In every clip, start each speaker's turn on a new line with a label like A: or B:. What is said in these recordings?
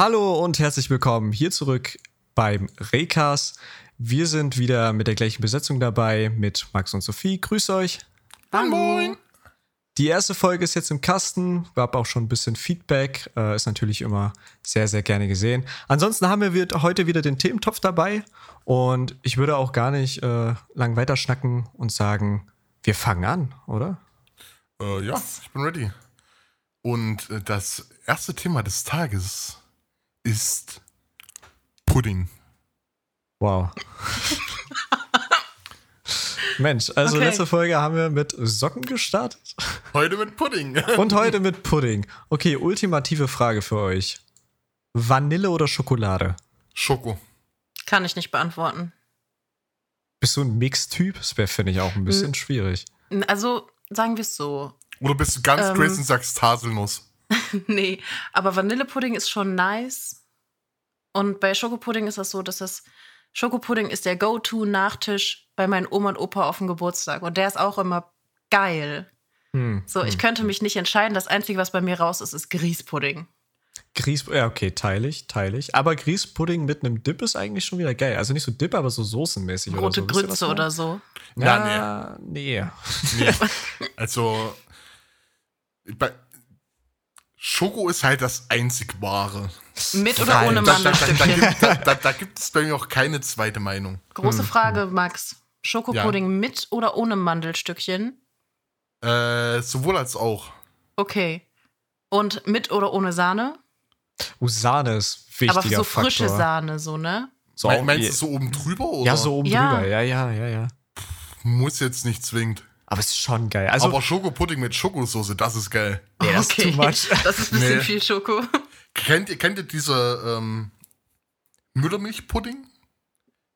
A: Hallo und herzlich willkommen hier zurück beim Rekas. Wir sind wieder mit der gleichen Besetzung dabei mit Max und Sophie. Grüß euch.
B: Moin.
A: Die erste Folge ist jetzt im Kasten, gab auch schon ein bisschen Feedback, äh, ist natürlich immer sehr, sehr gerne gesehen. Ansonsten haben wir heute wieder den Thementopf dabei und ich würde auch gar nicht äh, lang weiterschnacken und sagen, wir fangen an, oder?
B: Äh, ja, ich bin ready. Und äh, das erste Thema des Tages ist Pudding.
A: Wow. Mensch, also
C: Okay.
A: letzte Folge haben wir mit Socken gestartet
B: Heute mit Pudding.
A: und heute mit Pudding. Okay, ultimative Frage für euch. Vanille oder Schokolade?
B: Schoko.
C: Kann ich nicht beantworten.
A: Bist du ein Mix-Typ? Das wäre, finde ich, auch ein bisschen
C: Hm.
A: schwierig.
C: Also, sagen wir es so.
B: Oder bist du ganz
C: Ähm.
B: crazy und sagst Haselnuss?
C: nee, aber Vanillepudding ist schon nice. Und bei Schokopudding ist das so, dass das Schokopudding ist der Go-To-Nachtisch bei meinen Oma und Opa auf dem Geburtstag. Und der ist auch immer geil.
A: Hm.
C: So, ich könnte mich nicht entscheiden. Das Einzige, was bei mir raus ist, ist Grießpudding.
A: Grieß, ja, okay, teile ich, teile ich. Aber Grießpudding mit einem Dip ist eigentlich schon wieder geil. Also nicht so Dip, aber so soßenmäßig oder
C: Rote
A: so. Ihr, was
C: Grütze oder so.
A: Ja, nee.
B: Nee. also, bei Schoko ist halt das einzig wahre.
C: Mit oder ohne
B: Da, da, da, da,
C: Mandelstückchen.
B: gibt, da, gibt es bei mir auch keine zweite Meinung.
C: Große Frage, Max. Schokopudding mit oder ohne Mandelstückchen?
B: Äh, sowohl als auch.
C: Okay. Und mit oder ohne Sahne?
A: Uh, Sahne ist wichtiger
C: Aber so
A: Faktor.
C: frische Sahne, so, ne?
A: So,
B: Me- Meinst du so oben drüber? Oder?
A: Ja, so oben
C: Ja.
A: drüber. Ja, ja, ja, ja.
B: Muss jetzt nicht zwingend.
A: Aber es ist schon geil. Also,
B: Aber Schokopudding mit Schokosoße, das ist geil.
A: nee, das ist too much.
C: Das ist ein bisschen
B: Nee.
C: viel Schoko.
B: Kennt ihr, kennt ihr diese ähm, Müllermilchpudding?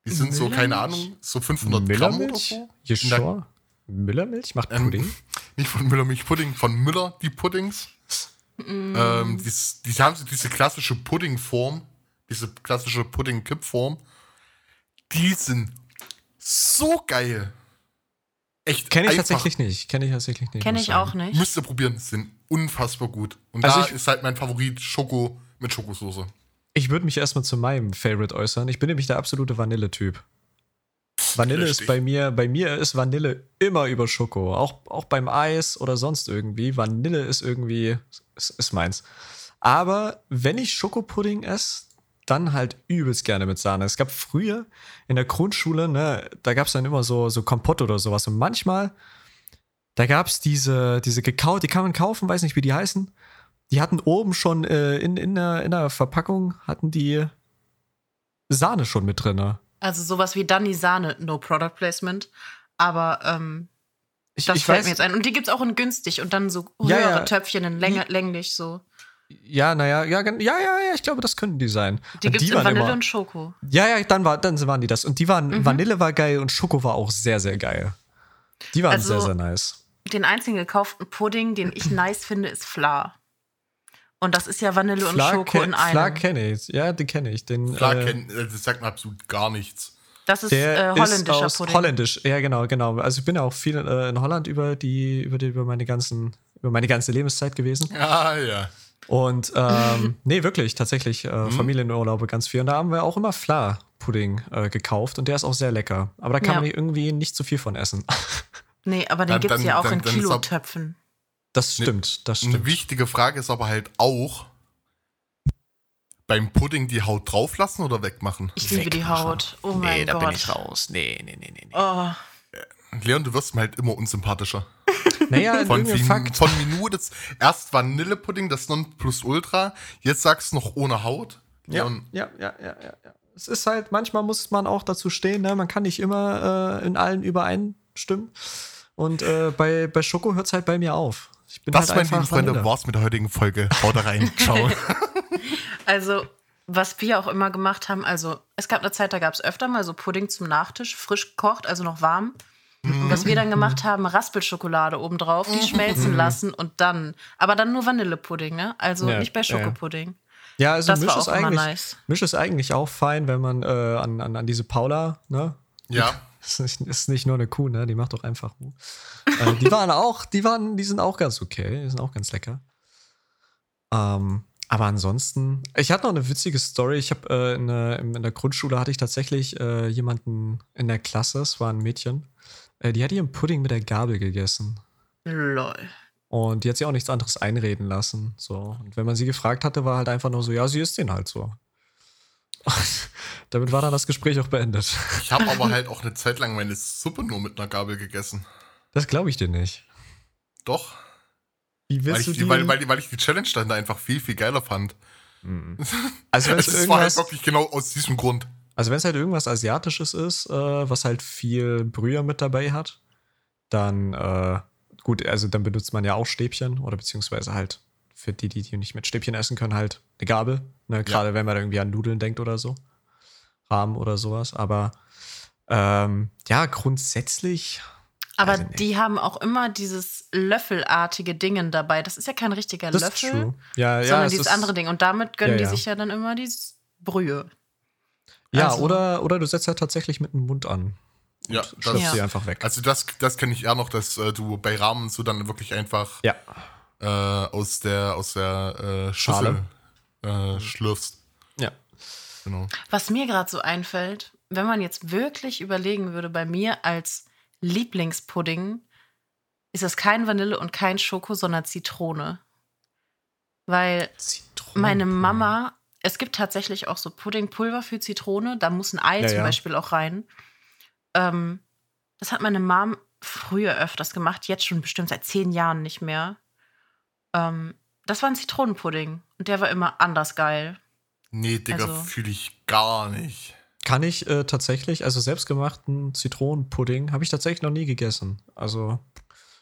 B: Die sind so, keine
C: Müllermilch?
B: Ahnung, so 500 Gramm oder
A: Müllermilch?
B: so. Der-
A: sure? Müllermilch macht
B: Ähm,
A: Pudding?
B: Nicht von Müllermilchpudding, von Müller, die Puddings.
C: Mm.
B: Ähm, die, die haben so diese klassische Puddingform, diese klassische Pudding-Kippform. Die sind so geil. Echt.
A: Kenne ich tatsächlich nicht. Kenne ich tatsächlich nicht.
C: Kenne ich
A: sagen.
C: auch nicht.
B: Müsst ihr probieren, sind unfassbar gut. Und
A: Also
B: da
A: ich-
B: ist halt mein Favorit Schoko mit Schokosoße.
A: Ich würde mich erstmal zu meinem Favorite äußern. Ich bin nämlich der absolute Vanille-Typ. Vanille
B: Richtig.
A: ist bei mir, bei mir ist Vanille immer über Schoko. Auch, auch beim Eis oder sonst irgendwie. Vanille ist irgendwie, ist, ist meins. Aber wenn ich Schokopudding esse, dann halt übelst gerne mit Sahne. Es gab früher in der Grundschule, ne, da gab es dann immer so, so Kompott oder sowas. Und manchmal, da gab es diese, diese gekau, die kann man kaufen, weiß nicht, wie die heißen. Die hatten oben schon äh, in, in, der, in der Verpackung, hatten die Sahne schon mit drin.
C: Also sowas wie Danny Sahne, no Product Placement. Aber ähm,
A: Ich,
C: das
A: ich
C: fällt
A: weiß,
C: mir jetzt ein. Und die gibt's auch in günstig und dann so
A: Ja,
C: höhere
A: ja.
C: Töpfchen in Länge, länglich so.
A: Ja, naja, ja, ja, ja, ja, ich glaube, das könnten die sein.
C: Die
A: Und
C: gibt's in Vanille
A: immer-
C: und Schoko.
A: Ja, ja, dann, war, dann waren die das. Und die waren,
C: Mhm.
A: Vanille war geil und Schoko war auch sehr, sehr geil. Die waren
C: Also-
A: sehr, sehr nice.
C: Den einzigen gekauften Pudding, den ich nice finde, ist Fla. Und das ist ja Vanille und Schoko in
A: Fla
C: einem.
A: kenne ich. Ja, den kenne ich. Den,
B: Klar,
A: äh,
B: kenn, äh, das sagt mir absolut gar nichts.
C: Das ist
A: der
C: äh,
A: ist
C: holländischer
A: aus
C: Pudding.
A: Holländisch. Ja, genau, genau. Also ich bin ja auch viel äh, in Holland über die, über die, über meine ganzen, über meine ganze Lebenszeit gewesen.
B: Ja, ja.
A: Und ähm, nee, wirklich, tatsächlich äh,
B: Mhm.
A: Familienurlaube ganz viel. Und da haben wir auch immer Fla-Pudding äh, gekauft und der ist auch sehr lecker. Aber da kann
C: Ja.
A: man irgendwie nicht zu viel von essen.
C: Nee, aber den gibt's
B: dann-
C: ja auch
B: dann-
C: in Kilotöpfen.
A: Das
B: Nee,
A: stimmt, das
B: Eine
A: stimmt.
B: wichtige Frage ist aber halt auch, beim Pudding die Haut drauf lassen oder wegmachen?
C: Ich liebe die. Haut. Oh mein Gott.
A: raus. Nee, nee, nee, nee. nee.
C: Oh,
B: Leon, du wirst mir halt immer unsympathischer.
A: Naja, in
B: Von, Min-
A: Fakt.
B: von Minute, erst Vanillepudding, das Nonplusultra, jetzt sagst du noch ohne Haut.
A: Ja, ja, ja, ja, ja, ja. Es ist halt, manchmal muss man auch dazu stehen, ne? Man kann nicht immer äh, in allen übereinstimmen. Und äh, bei, bei Schoko hört es halt bei mir auf. Ich bin
B: das,
A: halt
B: meine lieben Freunde, war's mit der heutigen Folge. Haut da rein. Ciao.
C: Also, was wir auch immer gemacht haben, also es gab eine Zeit, da gab es öfter mal so Pudding zum Nachtisch, frisch gekocht, also noch warm. Und was wir dann gemacht haben, Raspelschokolade obendrauf, die schmelzen lassen und dann, aber dann nur Vanillepudding, ne? Also
A: Ja,
C: nicht bei. Schokopudding.
A: Ja, also
C: Das
A: Misch
C: war
A: ist eigentlich,
C: nice.
A: Misch ist eigentlich auch fein, wenn man äh, an, an, an diese Paula, ne?
B: ja.
A: Ist nicht, ist nicht nur eine Kuh, ne? Die macht doch einfach Ruhe. äh, die waren auch, die waren, die sind auch ganz okay, die sind auch ganz lecker. Ähm, aber ansonsten, ich hatte noch eine witzige Story. Ich habe äh, in, der- in der Grundschule hatte ich tatsächlich äh, jemanden in der Klasse, es war ein Mädchen, äh, die hat ihren Pudding mit der Gabel gegessen.
C: Lol.
A: Und die hat sich auch nichts anderes einreden lassen. So. Und wenn man sie gefragt hatte, war halt einfach nur so, ja, sie isst den halt so. Und damit war dann das Gespräch auch beendet.
B: Ich habe aber halt auch eine Zeit lang meine Suppe nur mit einer Gabel gegessen.
A: Das glaube ich dir nicht.
B: Doch.
A: Wie
B: Weil
A: willst
B: ich,
A: du
B: die,
A: die?
B: weil, weil, weil ich die Challenge dann einfach viel, viel geiler fand.
A: Mhm. also es
B: war halt wirklich genau aus diesem Grund.
A: Also wenn es halt irgendwas Asiatisches ist, äh, was halt viel Brühe mit dabei hat, dann äh, gut, also dann benutzt man ja auch Stäbchen oder beziehungsweise halt für die, die, die nicht mit Stäbchen essen können, halt eine Gabel. Ne? Gerade wenn man irgendwie an Nudeln denkt oder so. Rahmen oder sowas. Aber ähm, ja, grundsätzlich.
C: Aber die haben auch immer dieses löffelartige Dingen dabei. Das ist ja kein richtiger
A: Das
C: Löffel.
A: Ja, ja,
C: sondern
A: es
C: dieses andere Ding. Und damit gönnen
A: Ja,
C: die
A: ja.
C: sich ja dann immer dieses Brühe.
A: Ja,
C: Also-
A: oder, oder du setzt halt tatsächlich mit dem Mund an.
B: Ja,
A: und
B: das-
A: schlürfst
C: Ja.
A: sie einfach weg.
B: Also das, das kenne ich eher noch, dass äh, du bei Rahmen so dann wirklich einfach
A: ja.
B: äh, aus der, aus der äh, Schüssel äh, schlürfst.
A: Ja.
B: Genau.
C: Was mir gerade so einfällt, wenn man jetzt wirklich überlegen würde, bei mir als Lieblingspudding, ist es kein Vanille und kein Schoko, sondern Zitrone. Weil meine Mama, es gibt tatsächlich auch so Puddingpulver für Zitrone, da muss ein Ei
A: Ja,
C: zum
A: ja.
C: Beispiel auch rein. Ähm, das hat meine Mom früher öfters gemacht, jetzt schon bestimmt seit zehn Jahren nicht mehr. Ähm, das war ein Zitronenpudding und der war immer anders geil.
B: Nee, Digga,
C: Also-
B: fühle ich gar nicht.
A: Kann ich äh, tatsächlich, also selbstgemachten Zitronenpudding habe ich tatsächlich noch nie gegessen. Also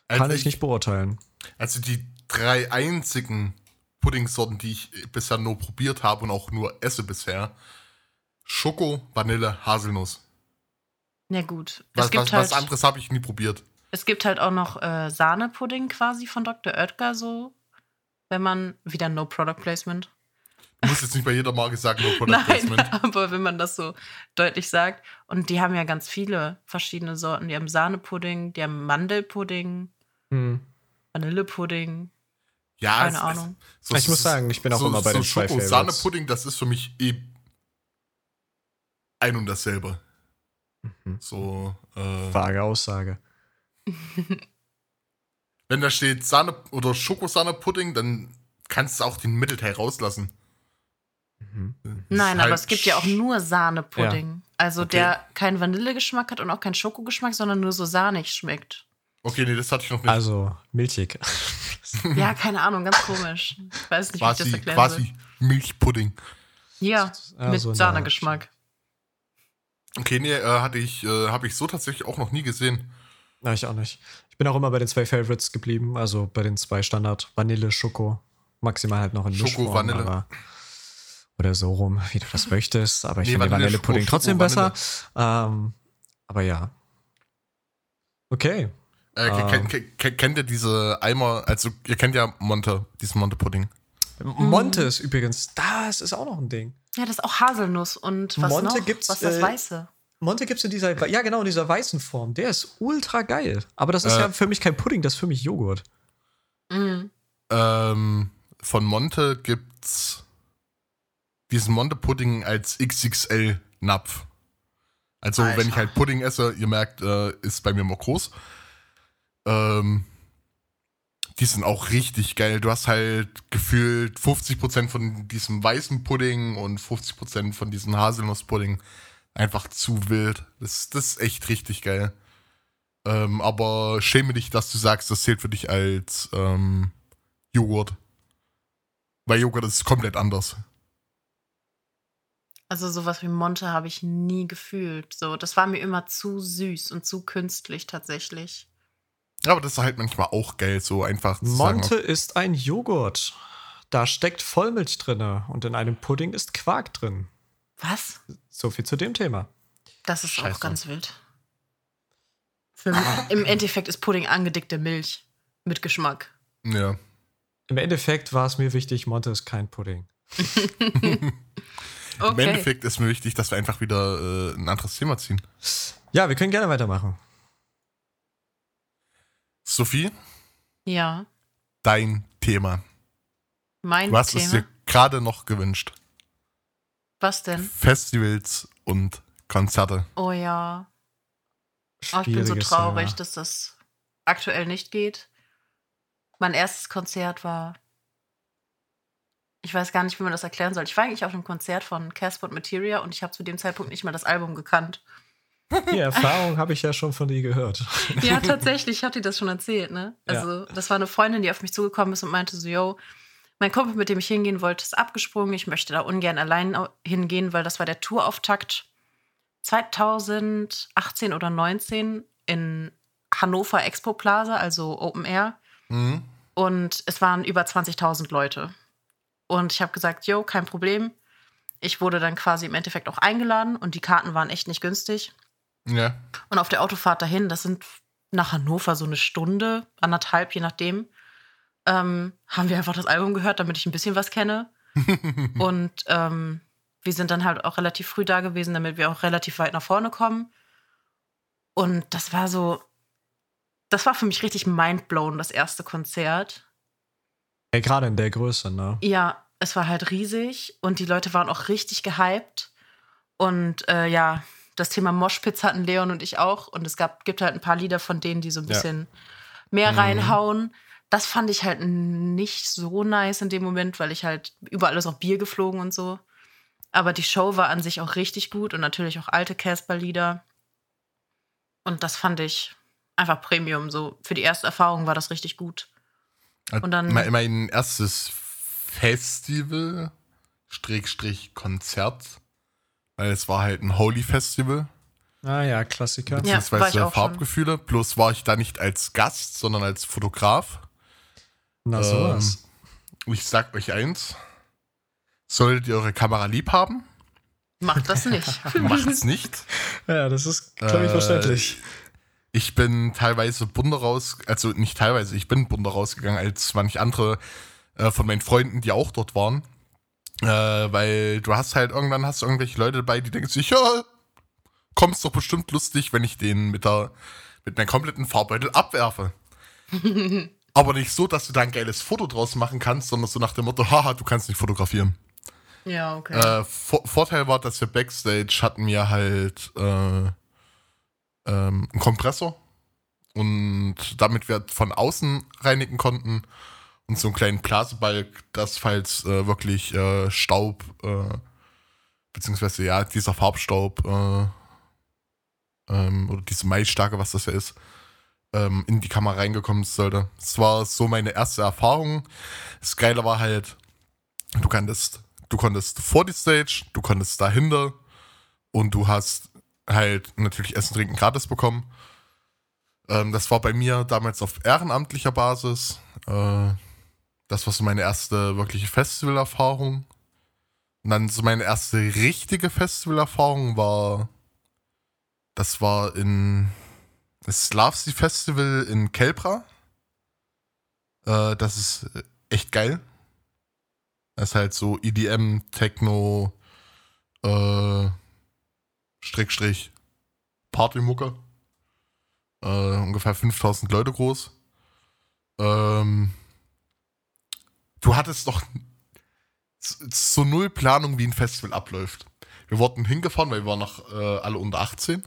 A: kann
B: Also
A: ich nicht beurteilen.
B: Also die drei einzigen Puddingsorten, die ich bisher nur probiert habe und auch nur esse bisher, Schoko, Vanille, Haselnuss.
C: Na gut.
B: Was,
C: es, gibt
B: was,
C: halt,
B: was anderes habe ich nie probiert.
C: es gibt halt auch noch äh, Sahnepudding quasi von Dr. Oetker so. Wenn man, wieder No Product Placement.
B: Du musst jetzt nicht bei jeder Marke sagen, nur Product
C: Nein,
B: Placement.
C: aber wenn man das so deutlich sagt. Und die haben ja ganz viele verschiedene Sorten. Die haben Sahnepudding, die haben Mandelpudding,
A: Hm.
C: Vanillepudding.
B: Ja,
C: Keine
B: es- es-
C: Ahnung.
B: so-
A: Ich muss sagen, ich bin auch
B: so,
A: immer bei
B: so
A: den zwei Favorites.
B: Schoko-Sahne-Pudding, das ist für mich eh ein und dasselbe.
A: Mhm.
B: So, äh,
A: Vage Aussage.
B: wenn da steht Sahne oder Schokosahne-Pudding, dann kannst du auch den Mittelteil rauslassen.
A: Mhm.
C: Nein,
B: ist
C: aber
B: halt
C: es gibt ja auch nur Sahnepudding. Also
B: Okay.
C: der keinen Vanillegeschmack hat und auch keinen Schokogeschmack, sondern nur so sahnig schmeckt.
B: Okay, nee, das hatte ich noch nicht.
A: Also milchig.
C: Ja, keine Ahnung, ganz komisch. Ich weiß nicht, wie ich
B: quasi,
C: das erklären
B: quasi Milchpudding.
C: Ja,
A: Ja,
C: mit
A: so
C: Sahnegeschmack.
B: Okay, nee, äh, hatte ich, äh, habe ich so tatsächlich auch noch nie gesehen.
A: Na, ich auch nicht. Ich bin auch immer bei den zwei Favorites geblieben, also bei den zwei Standard Vanille, Schoko, maximal halt noch in
B: Schoko,
A: Mischform,
B: Vanille.
A: aber- oder so rum, wie du das möchtest. Aber ich
B: Nee,
A: finde
B: Vanille,
A: Vanillepudding
B: Schoko,
A: trotzdem
B: Schoko,
A: besser. Ähm, aber ja. Okay.
B: Äh,
A: Ah.
B: kennt, kennt, kennt, ihr diese Eimer, also ihr kennt ja Monte, diesen Monte-Pudding.
A: Monte ist übrigens, das ist auch noch ein Ding.
C: Ja, das ist auch Haselnuss und was
A: Monte
C: noch?
A: gibt's,
C: was ist das
A: äh,
C: Weiße?
A: Monte gibt es in dieser, ja genau, in dieser weißen Form. Der ist ultra geil. Aber das ist
B: Äh.
A: ja für mich kein Pudding, das ist für mich Joghurt.
C: Mhm.
B: Ähm, von Monte gibt's diesen Monte-Pudding als XXL-Napf. Also,
C: Alter.
B: wenn ich halt Pudding esse, ihr merkt, äh, ist bei mir immer groß. Ähm, die sind auch richtig geil. Du hast halt gefühlt 50% von diesem weißen Pudding und 50% von diesem Haselnusspudding. Einfach zu wild. Das, das ist echt richtig geil. Ähm, aber schäme dich, dass du sagst, das zählt für dich als ähm, Joghurt. Weil Joghurt ist komplett anders.
C: Also sowas wie Monte habe ich nie gefühlt. So, das war mir immer zu süß und zu künstlich tatsächlich.
B: Aber das ist halt manchmal auch geil, so einfach zu sagen,
A: Monte ist ein Joghurt. Da steckt Vollmilch drin und in einem Pudding ist Quark drin.
C: Was?
A: So viel zu dem Thema.
C: Das ist
B: Scheiße.
C: auch ganz wild. Für mich, Im Endeffekt ist Pudding angedickte Milch mit Geschmack.
B: Ja.
A: Im Endeffekt war es mir wichtig, Monte ist kein Pudding.
B: Im
C: Okay.
B: Endeffekt ist mir wichtig, dass wir einfach wieder äh, ein anderes Thema ziehen.
A: Ja, wir können gerne weitermachen.
B: Sophie,
C: Ja,
B: dein Thema.
C: mein
B: Du hast es
C: Thema.
B: dir gerade noch gewünscht.
C: Was denn?
B: Festivals und Konzerte.
C: Oh ja. Oh, ich bin so traurig,
A: Thema.
C: dass das aktuell nicht geht. Mein erstes Konzert war. Ich weiß gar nicht, wie man das erklären soll. Ich war eigentlich auf einem Konzert von Casper und Materia und ich habe zu dem Zeitpunkt nicht mal das Album gekannt.
A: Die Erfahrung habe ich ja schon von dir gehört.
C: Ja, tatsächlich, ich hatte dir das schon erzählt, ne?
A: Ja.
C: Also, das war eine Freundin, die auf mich zugekommen ist und meinte so, yo, mein Kumpel, mit dem ich hingehen wollte, ist abgesprungen. Ich möchte da ungern allein hingehen, weil das war der Tourauftakt 2018 oder 19 in Hannover Expo Plaza, also Open Air.
B: Mhm.
C: Und es waren über 20.000 Leute. Und ich habe gesagt, yo, kein Problem. Ich wurde dann quasi im Endeffekt auch eingeladen und die Karten waren echt nicht günstig.
B: Ja.
C: Und auf der Autofahrt dahin, das sind nach Hannover so eine Stunde, anderthalb, je nachdem, ähm, haben wir einfach das Album gehört, damit ich ein bisschen was kenne. und ähm, wir sind dann halt auch relativ früh da gewesen, damit wir auch relativ weit nach vorne kommen. Und das war so, das war für mich richtig mindblown, das erste Konzert.
A: Ja, gerade in der Größe, ne?
C: Ja, es war halt riesig und die Leute waren auch richtig gehypt. Und äh, ja, das Thema Moshpits hatten Leon und ich auch. Und es gab, gibt halt ein paar Lieder von denen, die so ein
B: Ja.
C: bisschen mehr
B: Mhm.
C: reinhauen. Das fand ich halt nicht so nice in dem Moment, weil ich halt überall ist auch Bier geflogen und so. Aber die Show war an sich auch richtig gut und natürlich auch alte Casper-Lieder. Und das fand ich einfach Premium. So für die erste Erfahrung war das richtig gut. Und dann-
B: mein, mein erstes Festival, Strich, Konzert, weil es war halt ein Holy Festival,
A: Ah ja, Klassiker.
C: Ja, war ich
B: beziehungsweise
C: schon.
B: Farbgefühle. Bloß war ich da nicht als Gast, sondern als Fotograf.
A: Na sowas.
B: Ähm, ich sag euch eins: Solltet ihr eure Kamera lieb haben,
C: Macht das nicht.
B: macht's nicht.
A: ja, das ist, glaube ich,
B: äh,
A: verständlich.
B: Ich bin teilweise bunter raus, also nicht teilweise, ich bin bunter rausgegangen als manch andere äh, von meinen Freunden, die auch dort waren. Äh, weil du hast halt irgendwann hast du irgendwelche Leute dabei, die denken sich, ja, kommst doch bestimmt lustig, wenn ich den mit der mit meinem kompletten Farbbeutel abwerfe. Aber nicht so, dass du da ein geiles Foto draus machen kannst, sondern so nach dem Motto, haha, du kannst nicht fotografieren.
C: Ja, okay.
B: Äh, Vor Vorteil war, dass wir Backstage hatten wir halt äh, ähm, einen Kompressor und damit wir von außen reinigen konnten und so einen kleinen Blasebalg, dass falls äh, wirklich äh, Staub äh, beziehungsweise ja dieser Farbstaub äh, ähm, oder diese Maisstärke, was das ja ist, ähm, in die Kamera reingekommen sollte. Das war so meine erste Erfahrung. Das Geile war halt, du konntest, du konntest vor die Stage, du konntest dahinter und du hast halt natürlich Essen, Trinken gratis bekommen. Ähm, das war bei mir damals auf ehrenamtlicher Basis. Äh, das war so meine erste wirkliche Festivalerfahrung. Und dann so meine erste richtige Festivalerfahrung war, das war in das Slavsi Festival in Kelbra. Äh, das ist echt geil. Das ist halt so EDM, Techno, äh, Strick, Strich, Partymucke. Äh, ungefähr 5000 Leute groß. Ähm, du hattest doch so null Planung, wie ein Festival abläuft. Wir wurden hingefahren, weil wir waren noch äh, alle unter 18.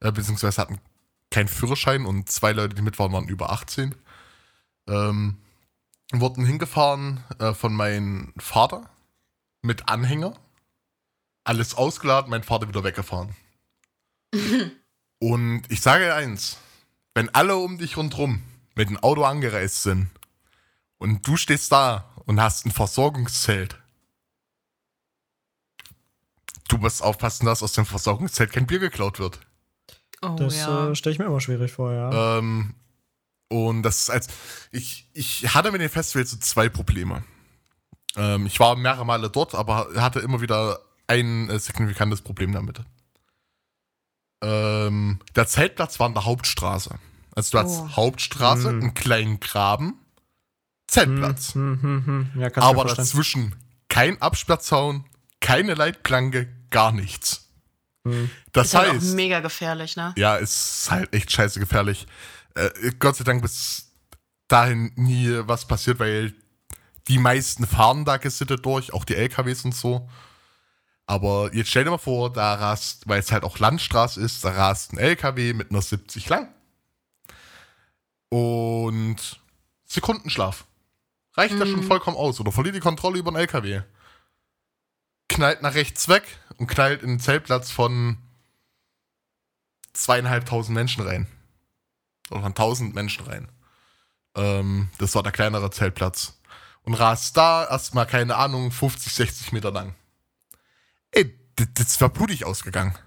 B: Äh, beziehungsweise hatten keinen Führerschein und zwei Leute, die mit waren, waren über 18. Ähm, wurden hingefahren äh, von meinem Vater mit Anhänger. Alles ausgeladen, mein Vater wieder weggefahren. Und ich sage dir eins: Wenn alle um dich rundherum mit dem Auto angereist sind und du stehst da und hast ein Versorgungszelt, du musst aufpassen, dass aus dem Versorgungszelt kein Bier geklaut wird.
C: oh
A: Das
C: ja.
A: äh, stelle ich mir immer schwierig vor, ja.
B: Ähm, und das ist als. Ich, ich hatte mit den Festivals so zwei Probleme. Ähm, ich war mehrere Male dort, aber hatte immer wieder ein äh, signifikantes Problem damit. Ähm, der Zeltplatz war an der Hauptstraße. Also du hast
C: Oh.
B: Hauptstraße,
A: Hm.
B: einen kleinen Graben, Zeltplatz.
A: Hm, hm, hm, hm. Ja,
B: aber dazwischen kein Absperrzaun, keine Leitplanke, gar nichts.
A: Hm.
B: Das
C: ist halt auch
B: heißt.
C: mega gefährlich, ne?
B: Ja, ist halt echt scheiße gefährlich. Äh, Gott sei Dank bis dahin nie was passiert, weil die meisten fahren da gesittet durch, auch die LKWs und so. Aber jetzt stell dir mal vor, da rast, weil es halt auch Landstraße ist, da rast ein LKW mit einer 70 lang. Und Sekundenschlaf. Reicht mhm. das schon vollkommen aus. Oder verliert die Kontrolle über den LKW. Knallt nach rechts weg und knallt in den Zeltplatz von zweieinhalbtausend Menschen rein. Oder von tausend Menschen rein. Ähm, das war der kleinere Zeltplatz. Und rast da erstmal, keine Ahnung, 50, 60 Meter lang. Ey, das war blutig ausgegangen.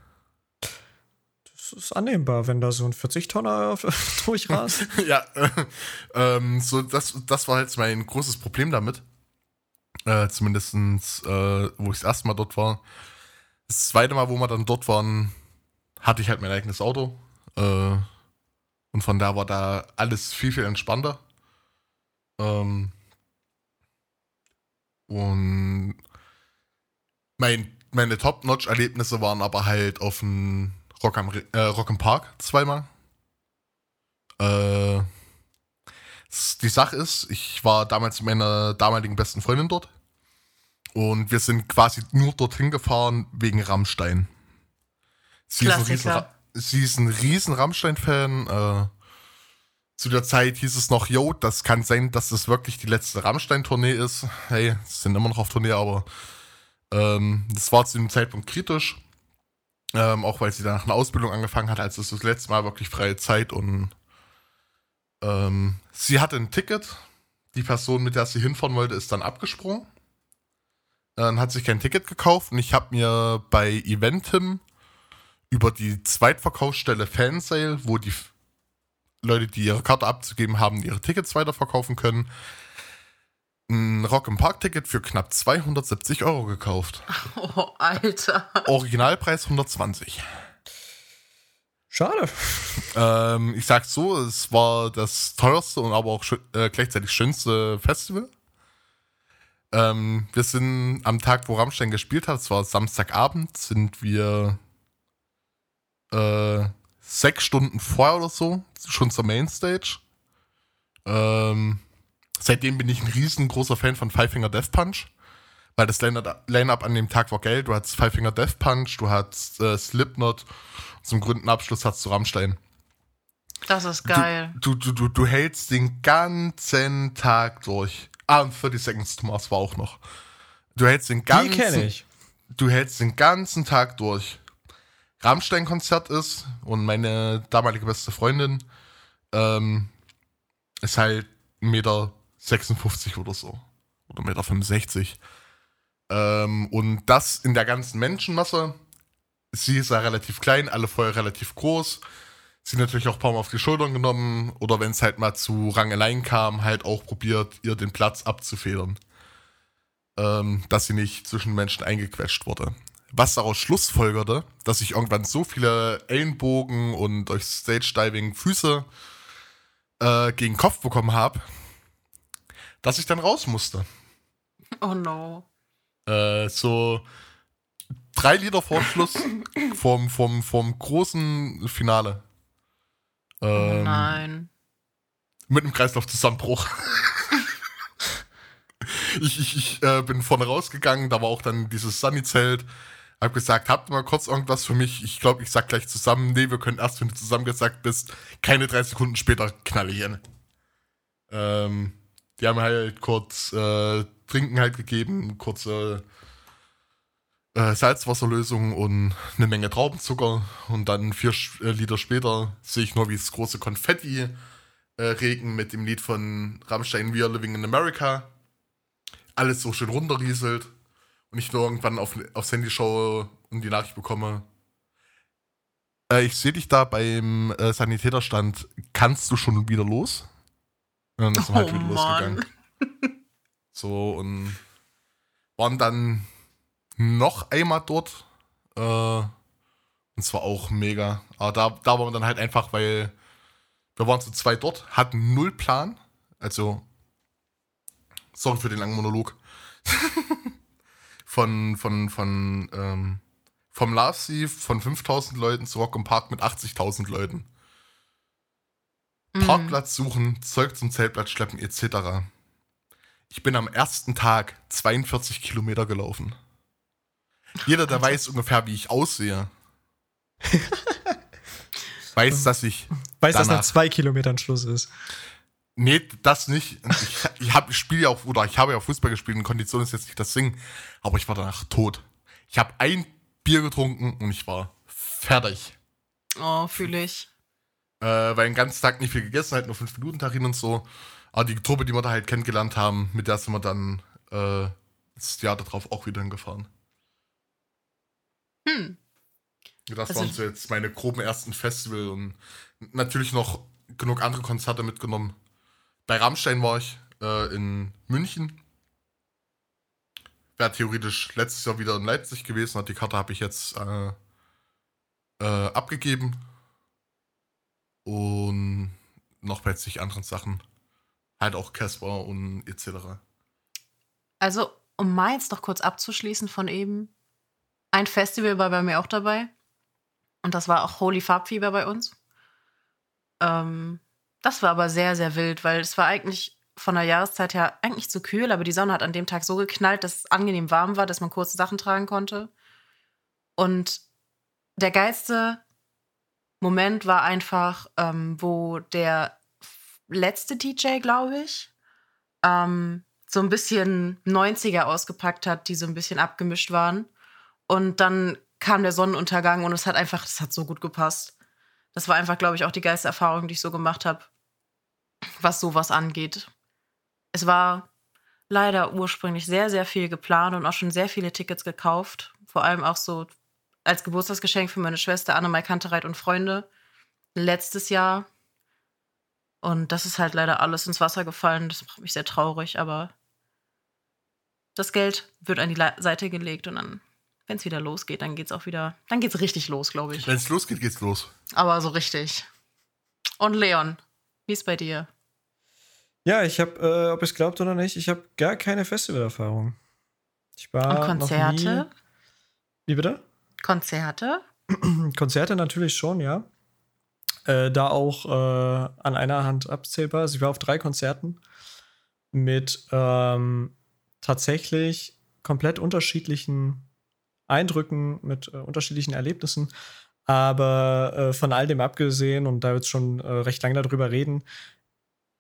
A: Ist annehmbar, wenn da so ein 40-Tonner durchrast.
B: ja, äh, ähm, so das, das war jetzt mein großes Problem damit. Äh, Zumindest, äh, wo ich das erste Mal dort war. Das zweite Mal, wo wir dann dort waren, hatte ich halt mein eigenes Auto. Äh, und von da war da alles viel, viel entspannter. Ähm, und mein, meine Top-Notch-Erlebnisse waren aber halt auf dem Rock am, äh, Rock im Park zweimal. Äh, die Sache ist, ich war damals mit meiner damaligen besten Freundin dort. Und wir sind quasi nur dorthin gefahren wegen Rammstein. Sie ist ein riesen, sie ist ein riesen Rammstein-Fan. Äh, zu der Zeit hieß es noch, yo, das kann sein, dass das wirklich die letzte Rammstein-Tournee ist. Hey, sie sind immer noch auf Tournee, aber ähm, das war zu dem Zeitpunkt kritisch. Ähm, auch weil sie danach eine Ausbildung angefangen hat, als es das letzte Mal wirklich freie Zeit und ähm, sie hatte ein Ticket. Die Person, mit der sie hinfahren wollte, ist dann abgesprungen. Dann hat sich kein Ticket gekauft und ich habe mir bei Eventim über die Zweitverkaufsstelle Fansale, wo die Leute, die ihre Karte abzugeben haben, ihre Tickets weiterverkaufen können, ein Rock im Park Ticket für knapp 270 Euro gekauft.
C: Oh, Alter.
B: Originalpreis 120.
A: Schade.
B: Ähm, ich sag's so, es war das teuerste und aber auch äh, gleichzeitig schönste Festival. Ähm, wir sind am Tag, wo Rammstein gespielt hat, es war Samstagabend, sind wir äh, sechs Stunden vorher oder so, schon zur Mainstage. Ähm, seitdem bin ich ein riesengroßer Fan von Five Finger Death Punch, weil das Line-Up an dem Tag war geil. Du hattest Five Finger Death Punch, du hattest äh, Slipknot, zum grünen Abschluss hattest du Rammstein.
C: Das ist geil.
B: Du, du, du, du hältst den ganzen Tag durch. Ah, und 30 Seconds to Mars war auch noch. Du hältst den ganzen. Die kenne ich. Du hältst den ganzen Tag durch. Rammstein-Konzert ist und meine damalige beste Freundin ähm, ist halt 1,56 Meter oder so. Oder 1,65 Meter. Ähm, und das in der ganzen Menschenmasse. Sie ist ja relativ klein, alle vorher relativ groß. Sie natürlich auch ein paar Mal auf die Schultern genommen. Oder wenn es halt mal zu Rangeleien kam, halt auch probiert, ihr den Platz abzufedern. Ähm, dass sie nicht zwischen Menschen eingequetscht wurde was daraus schlussfolgerte, dass ich irgendwann so viele Ellenbogen und durch Stage-Diving Füße äh, gegen Kopf bekommen habe, dass ich dann raus musste.
C: Oh no.
B: Äh, so drei Lieder vor Schluss vom, vom, vom großen Finale.
C: Oh ähm, oh nein.
B: Mit einem Kreislaufzusammenbruch. ich ich, ich äh, bin vorne rausgegangen, da war auch dann dieses Sunny-Zelt. Hab gesagt, habt mal kurz irgendwas für mich? Ich glaube, ich sag gleich zusammen. Nee, wir können erst, wenn du zusammengesagt bist. Keine drei Sekunden später knall ich hin. Ähm, die haben halt kurz äh, Trinken halt gegeben, kurze äh, Salzwasserlösung und eine Menge Traubenzucker. Und dann vier äh, Liter später sehe ich nur, wie das große Konfetti äh, regen mit dem Lied von Rammstein We Are Living in America. Alles so schön runterrieselt und ich nur irgendwann auf, aufs Handy schaue und die Nachricht bekomme, äh, ich sehe dich da beim äh, Sanitäterstand, kannst du schon wieder los? Und dann ist oh, halt wieder losgegangen. So, und waren dann noch einmal dort. Äh, und zwar auch mega. Aber da, da waren wir dann halt einfach, weil wir waren zu zweit dort, hatten null Plan. Also, sorry für den langen Monolog. von, von, von, ähm, vom Love von 5000 Leuten zu Rock im Park mit 80.000 Leuten. Mhm. Parkplatz suchen, Zeug zum Zeltplatz schleppen, etc. Ich bin am ersten Tag 42 Kilometer gelaufen. Jeder, der weiß ungefähr, wie ich aussehe, weiß, dass ich.
A: Weiß, dass nach zwei Kilometern Schluss ist.
B: Nee, das nicht. Ich, ich, hab, ich spiele ja auch, oder ich habe ja Fußball gespielt und Kondition ist jetzt nicht das Ding, aber ich war danach tot. Ich habe ein Bier getrunken und ich war fertig.
C: Oh, fühle ich.
B: Äh, weil den ganzen Tag nicht viel gegessen, halt nur 5 Minuten Tarin und so. Aber die Truppe, die wir da halt kennengelernt haben, mit der sind wir dann äh, das Jahr darauf auch wieder hingefahren.
C: Hm.
B: Das
C: Also-
B: waren so jetzt meine groben ersten Festival und natürlich noch genug andere Konzerte mitgenommen. Bei Rammstein war ich äh, in München. Wäre theoretisch letztes Jahr wieder in Leipzig gewesen. Die Karte habe ich jetzt äh, äh, abgegeben. Und noch bei zig anderen Sachen. Halt auch Casper und etc.
C: Also, um jetzt noch kurz abzuschließen von eben. Ein Festival war bei mir auch dabei. Und das war auch Holy Farbfieber bei uns. Ähm, das war aber sehr, sehr wild, weil es war eigentlich von der Jahreszeit her eigentlich zu kühl, aber die Sonne hat an dem Tag so geknallt, dass es angenehm warm war, dass man kurze Sachen tragen konnte. Und der geilste Moment war einfach, ähm, wo der letzte DJ, glaube ich, ähm, so ein bisschen 90er ausgepackt hat, die so ein bisschen abgemischt waren. Und dann kam der Sonnenuntergang und es hat einfach, das hat so gut gepasst. Das war einfach, glaube ich, auch die geilste Erfahrung, die ich so gemacht habe, was sowas angeht. Es war leider ursprünglich sehr, sehr viel geplant und auch schon sehr viele Tickets gekauft. Vor allem auch so als Geburtstagsgeschenk für meine Schwester Annemai Kantereit und Freunde letztes Jahr. Und das ist halt leider alles ins Wasser gefallen. Das macht mich sehr traurig, aber das Geld wird an die Seite gelegt und dann, wenn es wieder losgeht, dann geht's auch wieder, dann geht's richtig los, glaube ich.
B: Wenn es losgeht, geht's los.
C: Aber so richtig. Und Leon, wie ist bei dir?
A: Ja, ich habe, äh, ob ihr es glaubt oder nicht, ich habe gar keine Festivalerfahrung. Ich war
C: Und
A: noch
C: Konzerte?
A: Nie, wie bitte?
C: Konzerte?
A: Konzerte natürlich schon, ja. Äh, da auch äh, an einer Hand abzählbar. Also ich war auf drei Konzerten mit ähm, tatsächlich komplett unterschiedlichen Eindrücken, mit äh, unterschiedlichen Erlebnissen. Aber äh, von all dem abgesehen, und da wird schon äh, recht lange darüber reden,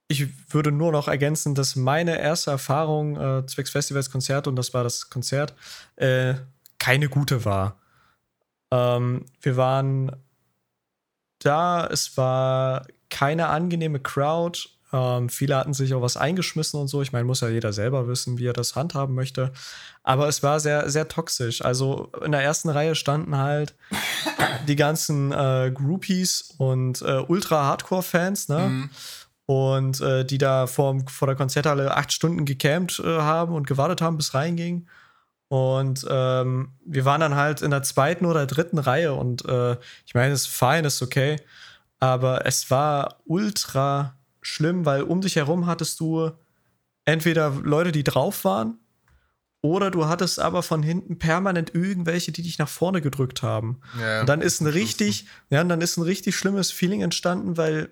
A: ich würde nur noch ergänzen, dass meine erste Erfahrung äh, zwecks Festivals Konzert, und das war das Konzert, äh, keine gute war. Ähm, wir waren da, es war keine angenehme Crowd. Ähm, viele hatten sich auch was eingeschmissen und so. Ich meine, muss ja jeder selber wissen, wie er das handhaben möchte. Aber es war sehr, sehr toxisch. Also in der ersten Reihe standen halt die ganzen äh, Groupies und äh, Ultra-Hardcore-Fans, ne?
B: Mhm.
A: Und äh, die da vor, vor der Konzerthalle acht Stunden gecampt äh, haben und gewartet haben, bis reinging. Und ähm, wir waren dann halt in der zweiten oder dritten Reihe und äh, ich meine, es ist fein, ist okay. Aber es war ultra schlimm, weil um dich herum hattest du entweder Leute, die drauf waren, oder du hattest aber von hinten permanent irgendwelche, die dich nach vorne gedrückt haben.
B: Ja,
A: Und dann ist ein richtig, ja, und dann ist ein richtig schlimmes Feeling entstanden, weil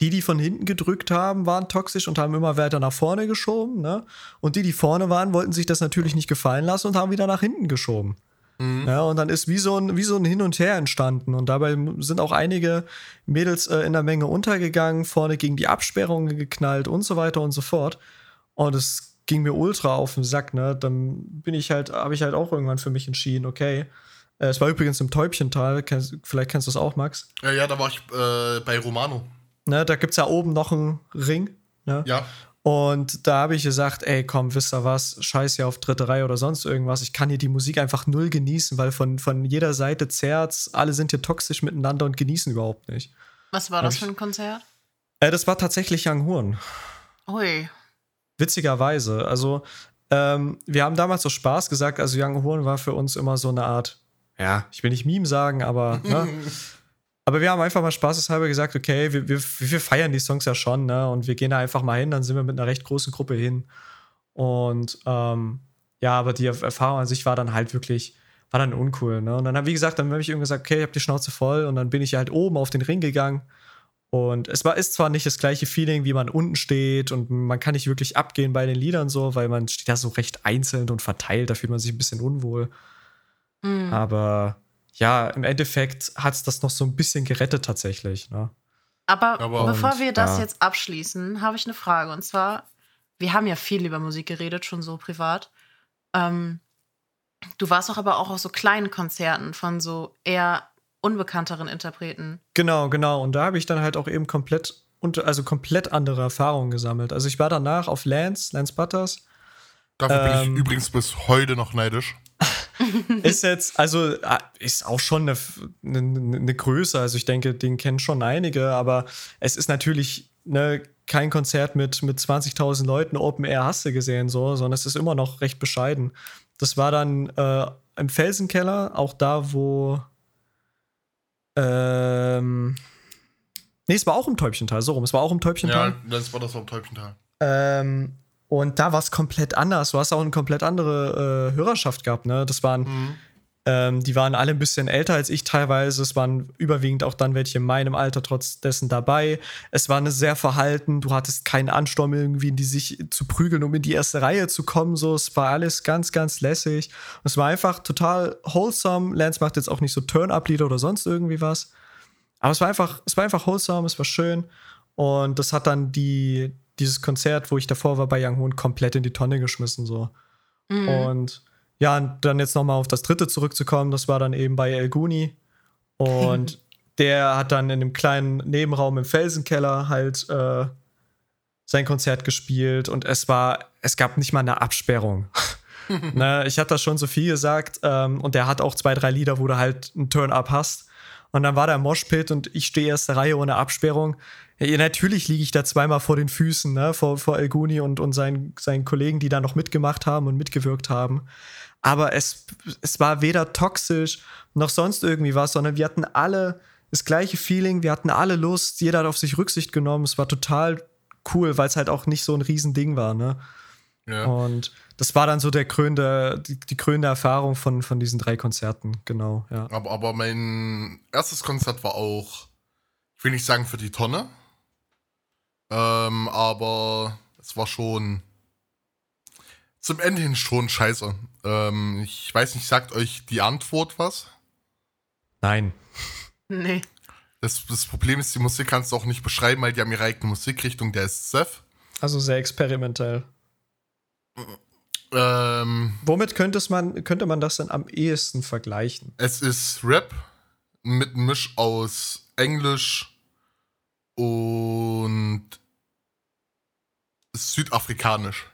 A: die, die von hinten gedrückt haben, waren toxisch und haben immer weiter nach vorne geschoben, ne? Und die, die vorne waren, wollten sich das natürlich nicht gefallen lassen und haben wieder nach hinten geschoben.
B: Mhm.
A: Ja, und dann ist wie so ein, wie so ein Hin und Her entstanden. Und dabei sind auch einige Mädels äh, in der Menge untergegangen, vorne gegen die Absperrungen geknallt und so weiter und so fort. Und es ging mir ultra auf den Sack, ne? Dann bin ich halt, habe ich halt auch irgendwann für mich entschieden, okay. Äh, es war übrigens im Täubchental, vielleicht kennst du es auch, Max.
B: Ja, ja, da war ich äh, bei Romano.
A: Ne, da gibt es ja oben noch einen Ring. Ne?
B: Ja.
A: Und da habe ich gesagt, ey, komm, wisst ihr was, scheiß ja auf dritte Reihe oder sonst irgendwas. Ich kann hier die Musik einfach null genießen, weil von, von jeder Seite zerrt's, alle sind hier toxisch miteinander und genießen überhaupt nicht.
C: Was war
A: Hab
C: das
A: ich-
C: für ein Konzert?
A: Äh, das war tatsächlich Young Horn.
C: Ui.
A: Witzigerweise. Also, ähm, wir haben damals so Spaß gesagt, also Young Horn war für uns immer so eine Art, ja, ich will nicht Meme sagen, aber, ne? aber wir haben einfach mal spaßeshalber gesagt, okay, wir, wir, wir feiern die Songs ja schon, ne? Und wir gehen da einfach mal hin, dann sind wir mit einer recht großen Gruppe hin. Und ähm, ja, aber die Erfahrung an sich war dann halt wirklich, war dann uncool, ne? Und dann, wie gesagt, dann habe ich irgendwie gesagt, okay, ich habe die Schnauze voll und dann bin ich halt oben auf den Ring gegangen Und es war, ist zwar nicht das gleiche Feeling, wie man unten steht und man kann nicht wirklich abgehen bei den Liedern so, weil man steht da so recht einzeln und verteilt, da fühlt man sich ein bisschen unwohl. Mhm. Aber ja, im Endeffekt hat es das noch so ein bisschen gerettet tatsächlich. Ne?
C: Aber, Aber, bevor und, wir das ja. jetzt abschließen, habe ich eine Frage. Und zwar, wir haben ja viel über Musik geredet, schon so privat. Ähm, du warst doch aber auch auf so kleinen Konzerten von so eher unbekannteren Interpreten.
A: Genau, genau. Und da habe ich dann halt auch eben komplett, also komplett andere Erfahrungen gesammelt. Also ich war danach auf Lance, Lance Butters.
B: Dafür ähm, bin ich ähm, übrigens bis heute noch neidisch.
A: Ist jetzt, also ah, ist auch schon eine, eine, eine, Größe. Also ich denke, den kennen schon einige, aber es ist natürlich ne, kein Konzert mit, mit 20.000 Leuten Open Air hast du gesehen, so, sondern es ist immer noch recht bescheiden. Das war dann äh, im Felsenkeller, auch da, wo. Ähm, nee, es war auch im Täubchental, so rum. Es war auch im Täubchental.
B: Ja, das war das auch im Täubchental.
A: Ähm, und da war es komplett anders. Du hast auch eine komplett andere äh, Hörerschaft gehabt, ne? Das waren, mhm. ähm, die waren alle ein bisschen älter als ich teilweise. Es waren überwiegend auch dann welche in meinem Alter trotz dessen dabei. Es war eine sehr verhalten. Du hattest keinen Ansturm irgendwie, in die sich zu prügeln, um in die erste Reihe zu kommen. So, es war alles ganz, ganz lässig. Und es war einfach total wholesome. Lance macht jetzt auch nicht so Turn-Up-Lieder oder sonst irgendwie was. Aber es war einfach, es war einfach wholesome, es war schön. Und das hat dann die, dieses Konzert, wo ich davor war bei Young Hoon, komplett in die Tonne geschmissen. So. Mhm. Und ja, und dann jetzt nochmal auf das dritte zurückzukommen, das war dann eben bei El Guni. Und der hat dann in einem kleinen Nebenraum im Felsenkeller halt äh, sein Konzert gespielt und es war, es gab nicht mal eine Absperrung. ne, ich hatte da schon so viel gesagt ähm, und der hat auch zwei, drei Lieder, wo du halt einen Turn-Up hast. Und dann war der Moshpit und ich stehe erste Reihe ohne Absperrung. Ja, natürlich liege ich da zweimal vor den Füßen, ne, vor, vor Elguni und, und seinen, seinen Kollegen, die da noch mitgemacht haben und mitgewirkt haben. Aber es, es war weder toxisch noch sonst irgendwie was, sondern wir hatten alle das gleiche Feeling, wir hatten alle Lust, jeder hat auf sich Rücksicht genommen. Es war total cool, weil es halt auch nicht so ein Riesending war, ne? Ja. Und das war dann so der krönende, die, die krönende Erfahrung von, von diesen drei Konzerten, genau, ja.
B: Aber, aber mein erstes Konzert war auch, ich will nicht sagen für die Tonne, ähm, aber es war schon zum Ende hin schon scheiße. Ähm, ich weiß nicht, sagt euch die Antwort was?
A: Nein.
C: Nee.
B: Das, das Problem ist, die Musik kannst du auch nicht beschreiben, weil die haben ihre eigene Musikrichtung, der ist Seth.
A: Also sehr experimentell.
B: Ähm,
A: Womit könnte man, könnte man das denn am ehesten vergleichen?
B: Es ist Rap mit einem Misch aus Englisch, und südafrikanisch.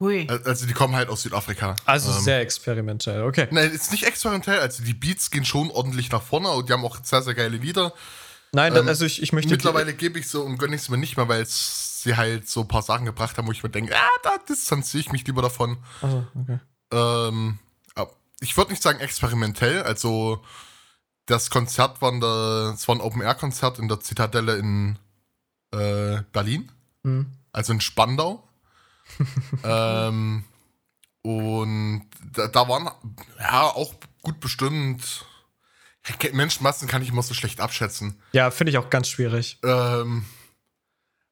C: Hui.
B: Also die kommen halt aus Südafrika.
A: Also ähm, sehr experimentell, okay.
B: Nein, ist nicht experimentell, also die Beats gehen schon ordentlich nach vorne und die haben auch sehr, sehr geile Lieder.
A: Nein, ähm, also ich, ich möchte.
B: Mittlerweile gebe ich so und gönne ich es mir nicht mehr, weil sie halt so ein paar Sachen gebracht haben, wo ich mir denke, ah, da distanziere ich mich lieber davon.
A: Also, okay.
B: Ähm, ich würde nicht sagen experimentell, also das Konzert war, der, das war ein Open-Air-Konzert in der Zitadelle in äh, Berlin. Mhm. Also in Spandau. ähm, und da, da, waren ja auch gut bestimmt. Menschenmassen kann ich immer so schlecht abschätzen.
A: Ja, finde ich auch ganz schwierig.
B: Ähm,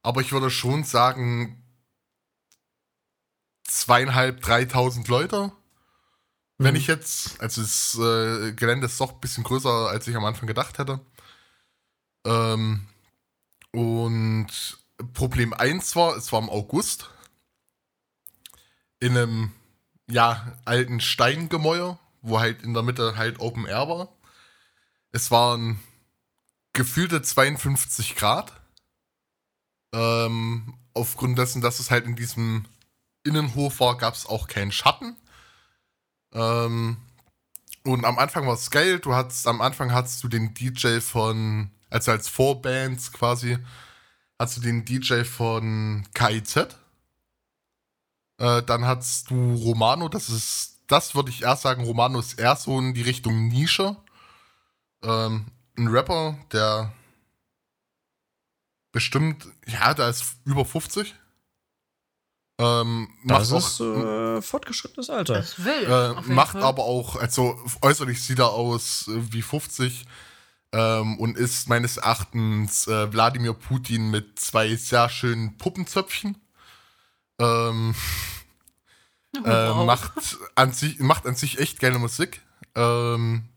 B: aber ich würde schon sagen, zweieinhalb, dreitausend Leute. Wenn mhm. ich jetzt, also das äh, Gelände ist doch ein bisschen größer, als ich am Anfang gedacht hätte. Ähm, und Problem 1 war, es war im August. In einem, ja, alten Steingemäuer, wo halt in der Mitte halt Open Air war. Es waren gefühlte 52 Grad. Ähm, aufgrund dessen, dass es halt in diesem Innenhof war, gab es auch keinen Schatten. Ähm, und am Anfang war es geil. Du hattest, am Anfang hattest du den DJ von, also als Vorbands quasi, hast du den DJ von KIZ. Äh, dann hattest du Romano, das ist, das würde ich erst sagen, Romano ist eher so in die Richtung Nische. Ähm, ein Rapper, der bestimmt, ja, der ist über 50. Ähm,
A: das ist auch, äh, fortgeschrittenes Alter.
C: Das will.
B: Äh, macht Fall. aber auch, also äußerlich sieht er aus äh, wie 50. ähm, und ist meines Erachtens äh, Wladimir Putin mit zwei sehr schönen Puppenzöpfchen. Ähm,
C: Oh,
B: äh,
C: wow.
B: macht, an sich, macht an sich echt geile Musik. Ähm,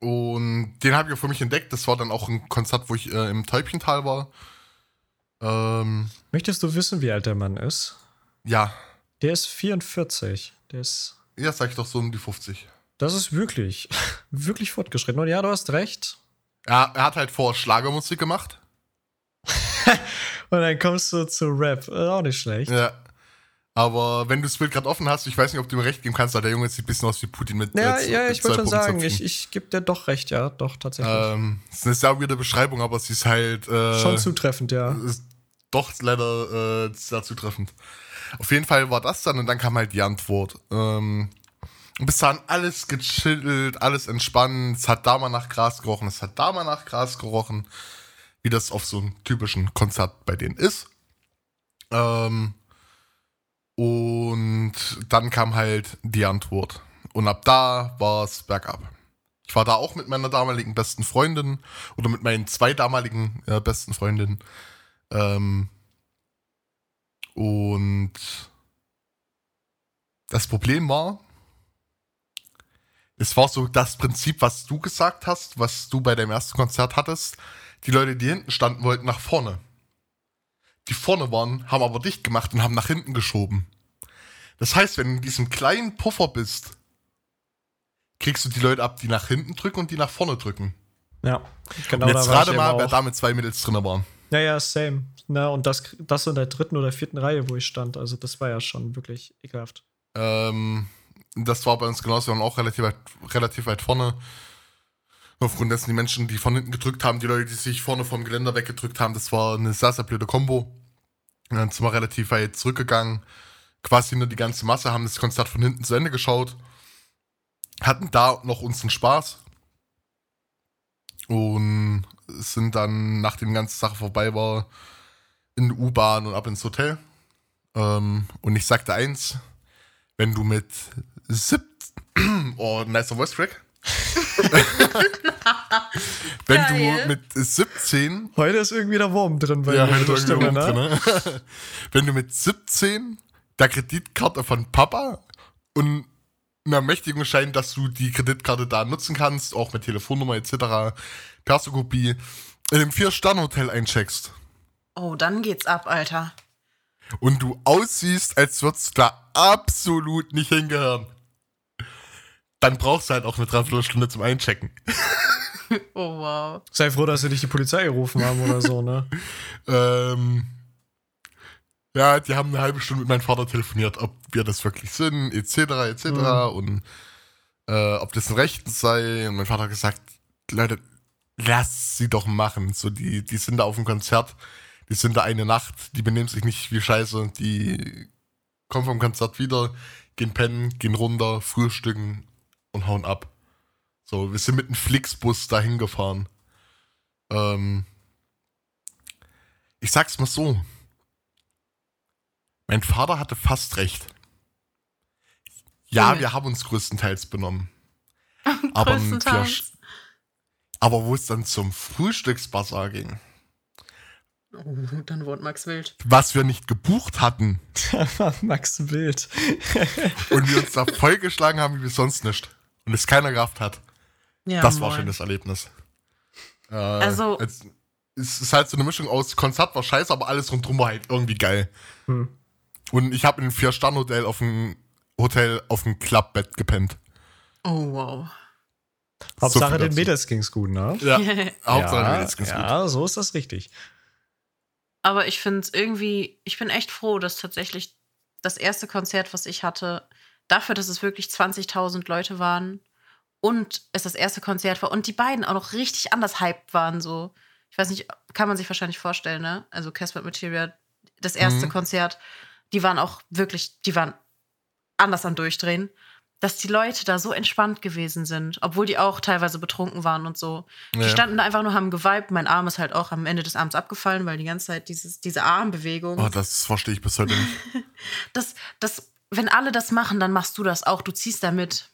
B: und den habe ich auch für mich entdeckt. Das war dann auch ein Konzert, wo ich äh, im Täubchental war. Ähm,
A: Möchtest du wissen, wie alt der Mann ist?
B: ja,
A: Der ist 44. Der ist.
B: ja, sag ich doch so um die 50.
A: Das ist wirklich, wirklich fortgeschritten. Und ja, du hast recht.
B: Er, er hat halt vor Schlagermusik gemacht.
A: Und dann kommst du zu Rap. Auch nicht schlecht.
B: Ja. Aber wenn du das Bild gerade offen hast, ich weiß nicht, ob du mir recht geben kannst, aber der Junge sieht ein bisschen aus wie Putin mit
A: Ja,
B: äh,
A: ja, ich wollte schon sagen, ich, ich gebe dir doch recht, ja, doch, tatsächlich.
B: Ähm, ist eine sehr weirde Beschreibung, aber sie ist halt. Äh,
A: schon zutreffend, ja.
B: ist doch leider äh, sehr zutreffend. Auf jeden Fall war das dann und dann kam halt die Antwort. Ähm, bis dahin alles gechillt, alles entspannt. Es hat da mal nach Gras gerochen, es hat da mal nach Gras gerochen. Wie das auf so einem typischen Konzert bei denen ist. Ähm, und dann kam halt die Antwort. Und ab da war es bergab. Ich war da auch mit meiner damaligen besten Freundin oder mit meinen zwei damaligen äh, besten Freundinnen. Ähm, und das Problem war, es war so das Prinzip, was du gesagt hast, was du bei deinem ersten Konzert hattest. Die Leute, die hinten standen, wollten nach vorne. Die vorne waren, haben aber dicht gemacht und haben nach hinten geschoben. Das heißt, wenn du in diesem kleinen Puffer bist, kriegst du die Leute ab, die nach hinten drücken und die nach vorne drücken.
A: Ja, genau
B: und jetzt
A: ich
B: mal, wer da mit zwei Mädels drin waren.
A: Ja, ja, same. Na, und das, das in der dritten oder vierten Reihe, wo ich stand. Also, das war ja schon wirklich ekelhaft.
B: Ähm, das war bei uns genauso, wir waren auch relativ weit, relativ weit vorne. Aufgrund dessen die Menschen, die von hinten gedrückt haben, die Leute, die sich vorne vom Geländer weggedrückt haben, das war eine sehr, sehr blöde Kombo. Und dann sind wir relativ weit zurückgegangen. Quasi nur die ganze Masse haben das Konzert von hinten zu Ende geschaut. Hatten da noch unseren Spaß. Und sind dann, nachdem die ganze Sache vorbei war, in die U-Bahn und ab ins Hotel. Ähm, und ich sagte eins, wenn du mit sieb oh, nicer Voice Track. wenn
C: Geil.
B: du mit 17
A: Heute ist irgendwie der Wurm drin bei
B: ja,
A: mir
B: irgendwie
A: Stimme, ne?
B: drin, ne? Wenn du mit 17 der Kreditkarte von Papa und einer Ermächtigungsschein, dass du die Kreditkarte da nutzen kannst, auch mit Telefonnummer etc., Perso-Kopie, in einem Vier-Sterne-Hotel eincheckst
C: Oh, dann geht's ab, Alter.
B: und du aussiehst, als würdest du da absolut nicht hingehören, dann brauchst du halt auch eine Dreiviertelstunde zum Einchecken.
C: Oh, wow.
A: Sei froh, dass sie nicht die Polizei gerufen haben oder so, ne?
B: Ähm, ja, die haben eine halbe Stunde mit meinem Vater telefoniert, ob wir das wirklich sind, etc., etc.
A: Mhm.
B: und äh, ob das ein Rechten sei. Und mein Vater hat gesagt, Leute, lass sie doch machen. So, die, die sind da auf dem Konzert, die sind da eine Nacht, die benehmen sich nicht wie Scheiße, die kommen vom Konzert wieder, gehen pennen, gehen runter, frühstücken und hauen ab. So, wir sind mit einem Flixbus dahin gefahren. Ähm, ich sag's mal so. Mein Vater hatte fast recht. Ja,
C: Womit?
B: wir haben uns größtenteils benommen. Aber,
C: Größtenteils.
B: Aber wo es dann zum Frühstücksbasar ging,
C: Oh, dann wurde Max wild.
B: was wir nicht gebucht hatten
A: Max Wild.
B: und wir uns da vollgeschlagen haben wie sonst nicht und es keiner gerafft hat,
C: Ja,
B: das war
C: moin.
B: schon das Erlebnis. Äh,
C: Also-
B: Es, es ist halt so eine Mischung aus Konzert war scheiße, aber alles rundherum war halt irgendwie geil.
A: Hm.
B: Und ich habe in einem Vier-Sterne-Hotel auf dem Hotel auf dem Klappbett gepennt.
C: Oh, wow.
A: Hauptsache
B: viel
A: den. Mädels ging's gut, ne?
B: Ja, Hauptsache
A: ja,
B: mir geht's ganz gut.
A: ja, so ist das richtig.
C: Aber ich finde es irgendwie, ich bin echt froh, dass tatsächlich das erste Konzert, was ich hatte, dafür, dass es wirklich 20.000 Leute waren und es das erste Konzert war und die beiden auch noch richtig anders hyped waren, so. Ich weiß nicht, kann man sich wahrscheinlich vorstellen, ne? Also Casper Material, das erste
B: Mhm.
C: Konzert, die waren auch wirklich, die waren anders am Durchdrehen, dass die Leute da so entspannt gewesen sind, obwohl die auch teilweise betrunken waren und so. Die
B: Ja.
C: standen da einfach nur, haben geweibt. Mein Arm ist halt auch am Ende des Abends abgefallen, weil die ganze Zeit dieses, diese Armbewegung.
B: Oh, das verstehe ich bis heute nicht.
C: Das, das, wenn alle das machen, dann machst du das auch. Du ziehst da mit.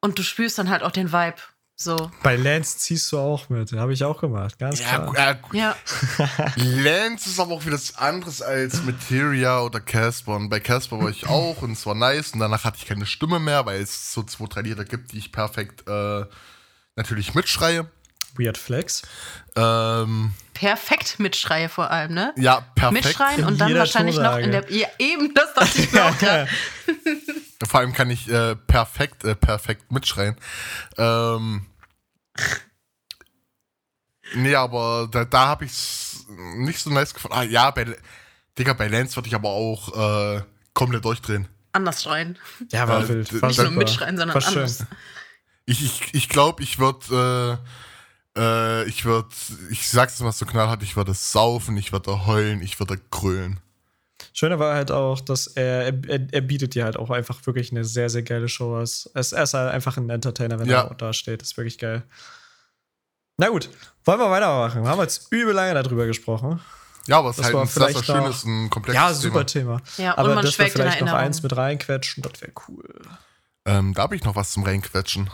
C: Und du spürst dann halt auch den Vibe. So.
A: Bei Lance ziehst du auch mit. Habe ich auch gemacht, ganz
B: Ja,
A: klar.
B: äh,
C: Ja.
B: Lance ist aber auch wieder was anderes als Materia oder Casper. Und bei Casper war ich auch und es war nice. Und danach hatte ich keine Stimme mehr, weil es so zwei, drei Lieder gibt, die ich perfekt äh, natürlich mitschreie.
A: Weird Flex.
B: Ähm,
C: Perfekt mitschreie vor allem, ne?
B: ja, perfekt.
C: Mitschreien
A: In
C: und dann wahrscheinlich noch in
A: Tonlage.
C: der. Ja, eben, das dachte ich mir auch gerade.
B: Vor allem kann ich äh, perfekt, äh, perfekt mitschreien. Ähm, nee, aber da, da habe ich es nicht so nice gefunden. Ah ja, bei, Digga, bei Lance würde ich aber auch äh, komplett durchdrehen.
C: Anders schreien.
A: Ja, war
B: Äh,
A: wild.
B: nicht
C: nur mitschreien, sondern
A: war schön.
C: anders.
B: Ich ich, ich glaube, ich würde, äh, äh, ich würde, ich sag's mal so knallhart, ich würde saufen, ich würde heulen, ich würde grölen.
A: Schöner war halt auch, dass er, er, er bietet dir halt auch einfach wirklich eine sehr, sehr geile Show. Es, es er ist halt einfach ein Entertainer, wenn
B: Ja.
A: er da steht. Das ist wirklich geil. Na gut, wollen wir weitermachen. Wir haben jetzt übel lange darüber gesprochen.
B: Ja, aber es ist
A: Das
B: halt
A: war
B: ein sehr, schönes, ein komplexes
A: Ja, super
B: Thema.
A: Thema.
C: Ja, und
A: Aber
C: man
A: das wir vielleicht noch eins mit reinquetschen, das wäre cool.
B: Ähm, da habe ich noch was zum Reinquetschen.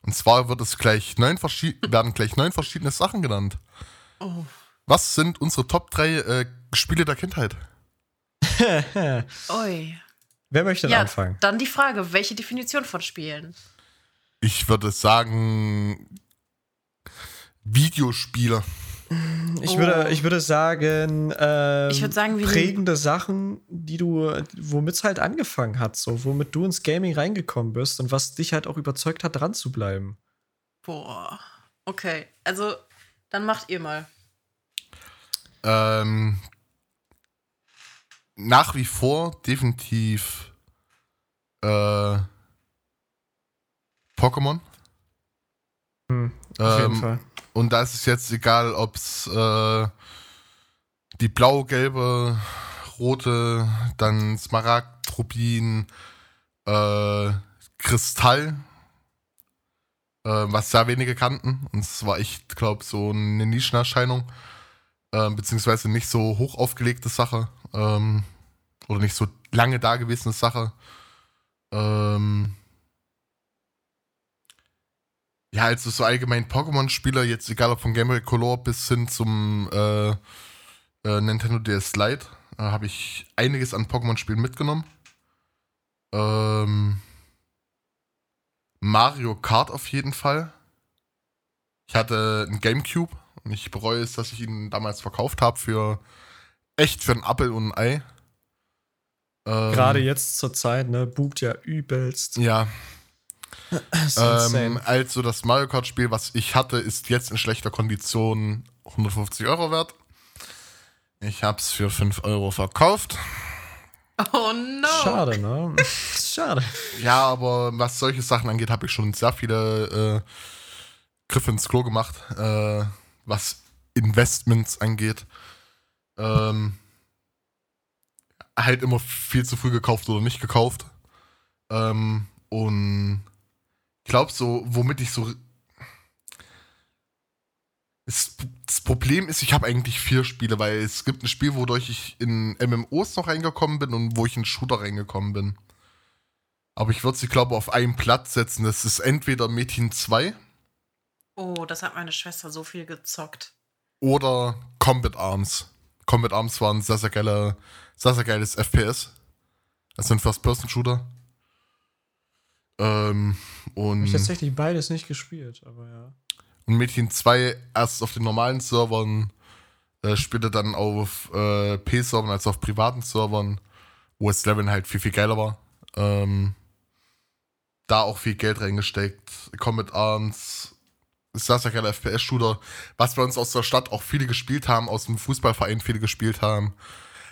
B: Und zwar wird es gleich neun werden gleich neun verschiedene Sachen genannt.
C: Oh.
B: Was sind unsere Top 3 äh, Spiele der Kindheit?
C: Ui.
A: Wer möchte denn
C: Ja,
A: anfangen?
C: dann die Frage, welche Definition von Spielen?
B: Ich würde sagen Videospiele.
A: Ich,
C: Oh.
A: würde, ich würde sagen, ähm,
C: Ich würde sagen, wie-
A: prägende Sachen, die du, womit es halt angefangen hat, so, womit du ins Gaming reingekommen bist und was dich halt auch überzeugt hat, dran zu bleiben.
C: Boah. Okay, also dann macht ihr mal.
B: Ähm, nach wie vor definitiv äh, Pokémon.
A: Hm, auf jeden
B: Ähm,
A: Fall.
B: Und da ist es jetzt egal, ob es äh, die blau, gelbe, rote, dann Smaragd, Rubin, äh, Kristall, äh, was sehr wenige kannten. Und es war echt, glaube so eine Nischenerscheinung, äh, beziehungsweise nicht so hoch aufgelegte Sache ähm, oder nicht so lange dagewesene Sache. Ähm, ja, also so allgemein Pokémon-Spieler, jetzt egal ob von Game Boy Color bis hin zum äh, äh, Nintendo DS Lite, äh, habe ich einiges an Pokémon-Spielen mitgenommen. Ähm, Mario Kart auf jeden Fall. Ich hatte einen Gamecube und ich bereue es, dass ich ihn damals verkauft habe für echt für einen Appel und ein Ei. Ähm,
A: Gerade jetzt zur Zeit, ne, boomt ja übelst.
B: Ja, Ähm,
A: insane.
B: also das Mario Kart Spiel, was ich hatte, ist jetzt in schlechter Kondition 150 Euro wert. Ich hab's für 5 Euro verkauft.
C: Oh no.
A: Schade, ne? Schade.
B: Ja, aber was solche Sachen angeht, habe ich schon sehr viele äh, Griffe ins Klo gemacht, äh, was Investments angeht. Ähm, halt immer viel zu früh gekauft oder nicht gekauft. Ähm, und ich glaube, so, womit ich so. Das Problem ist, ich habe eigentlich vier Spiele, weil es gibt ein Spiel, wodurch ich in MMOs noch reingekommen bin und wo ich in Shooter reingekommen bin. Aber ich würde sie, glaube auf einen Platz setzen. Das ist entweder Metin 2
C: Oh, das hat meine Schwester so viel gezockt.
B: oder Combat Arms. Combat Arms war ein sehr, sehr, geiler, sehr, sehr geiles FPS. Also ein First-Person-Shooter. Ähm,
A: Hab
B: und,
A: ich tatsächlich beides nicht gespielt, aber ja.
B: und Metin 2 erst auf den normalen Servern, äh, spielte dann auf äh, P-Servern als auf privaten Servern, wo das Leveln halt viel, viel geiler war. Ähm, da auch viel Geld reingesteckt. Combat Arms, sehr geiler FPS-Shooter, was bei uns aus der Stadt auch viele gespielt haben, aus dem Fußballverein viele gespielt haben,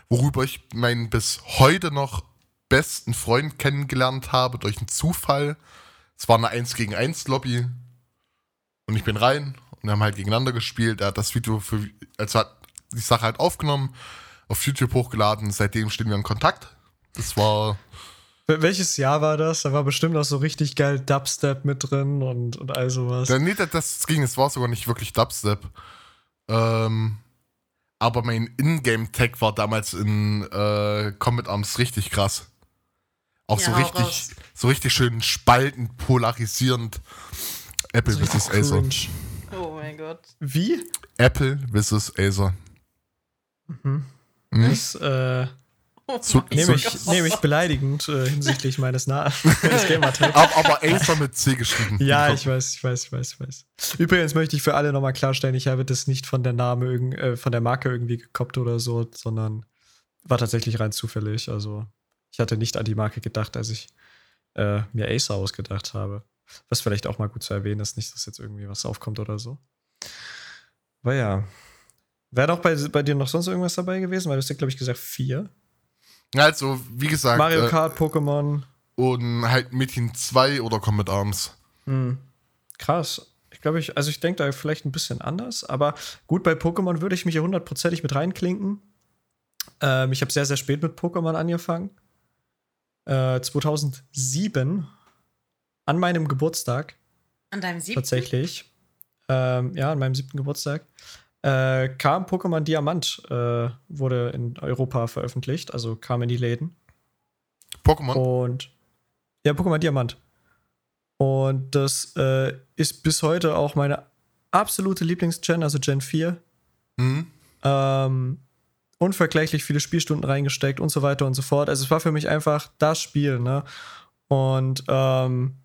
B: worüber ich meinen bis heute noch besten Freund kennengelernt habe, durch einen Zufall. Es war eine 1 gegen 1 Lobby und ich bin rein und wir haben halt gegeneinander gespielt. Er hat das Video für, also hat die Sache halt aufgenommen, auf YouTube hochgeladen, seitdem stehen wir in Kontakt. Das war,
A: Welches Jahr war das? Da war bestimmt auch so richtig geil Dubstep mit drin und, und all sowas.
B: Ja, nee, das, das ging, es war sogar nicht wirklich Dubstep. Ähm, aber mein Ingame-Tag war damals in äh, Combat Arms richtig krass. Auch
C: Ja,
B: so richtig,
C: raus.
B: so richtig schön spaltend, polarisierend. Apple
A: So
B: vs. Acer.
C: Oh mein Gott.
A: Wie?
B: Apple vs. Acer.
A: Mhm.
B: Mhm.
A: Das äh,
B: So-
A: nehme ich,
C: Gott.
A: nehm ich beleidigend äh, hinsichtlich meines Na meines Gamertags.
B: aber, aber Acer mit C geschrieben.
A: Ja, ich weiß, ich weiß, ich weiß, ich weiß. Übrigens möchte ich für alle nochmal klarstellen, ich habe das nicht von der Name äh, von der Marke irgendwie gekoppt oder so, sondern war tatsächlich rein zufällig. Also ich hatte nicht an die Marke gedacht, als ich äh, mir Acer ausgedacht habe. Was vielleicht auch mal gut zu erwähnen ist, nicht, dass jetzt irgendwie was aufkommt oder so. Aber ja. Wäre doch bei, bei dir noch sonst irgendwas dabei gewesen? Weil du hast ja, glaube ich, gesagt vier.
B: Also, wie gesagt,
A: Mario
B: äh,
A: Kart, Pokémon.
B: und halt Metin 2 oder Combat Arms.
A: Hm. Krass. Ich glaube, ich, also ich denke da vielleicht ein bisschen anders, aber gut, bei Pokémon würde ich mich ja hundertprozentig mit reinklinken. Ähm, ich habe sehr, sehr spät mit Pokémon angefangen. Äh, 2007, an meinem Geburtstag
C: An deinem siebten?
A: tatsächlich. Ähm, ja, an meinem siebten Geburtstag. Äh, kam Pokémon Diamant, äh, wurde in Europa veröffentlicht, also kam in die Läden.
B: Pokémon.
A: Und ja, Pokémon Diamant. Und das äh, ist bis heute auch meine absolute Lieblings-Gen, also Gen 4.
B: Mhm.
A: Ähm, unvergleichlich viele Spielstunden reingesteckt und so weiter und so fort. Also es war für mich einfach das Spiel, ne? Und ähm,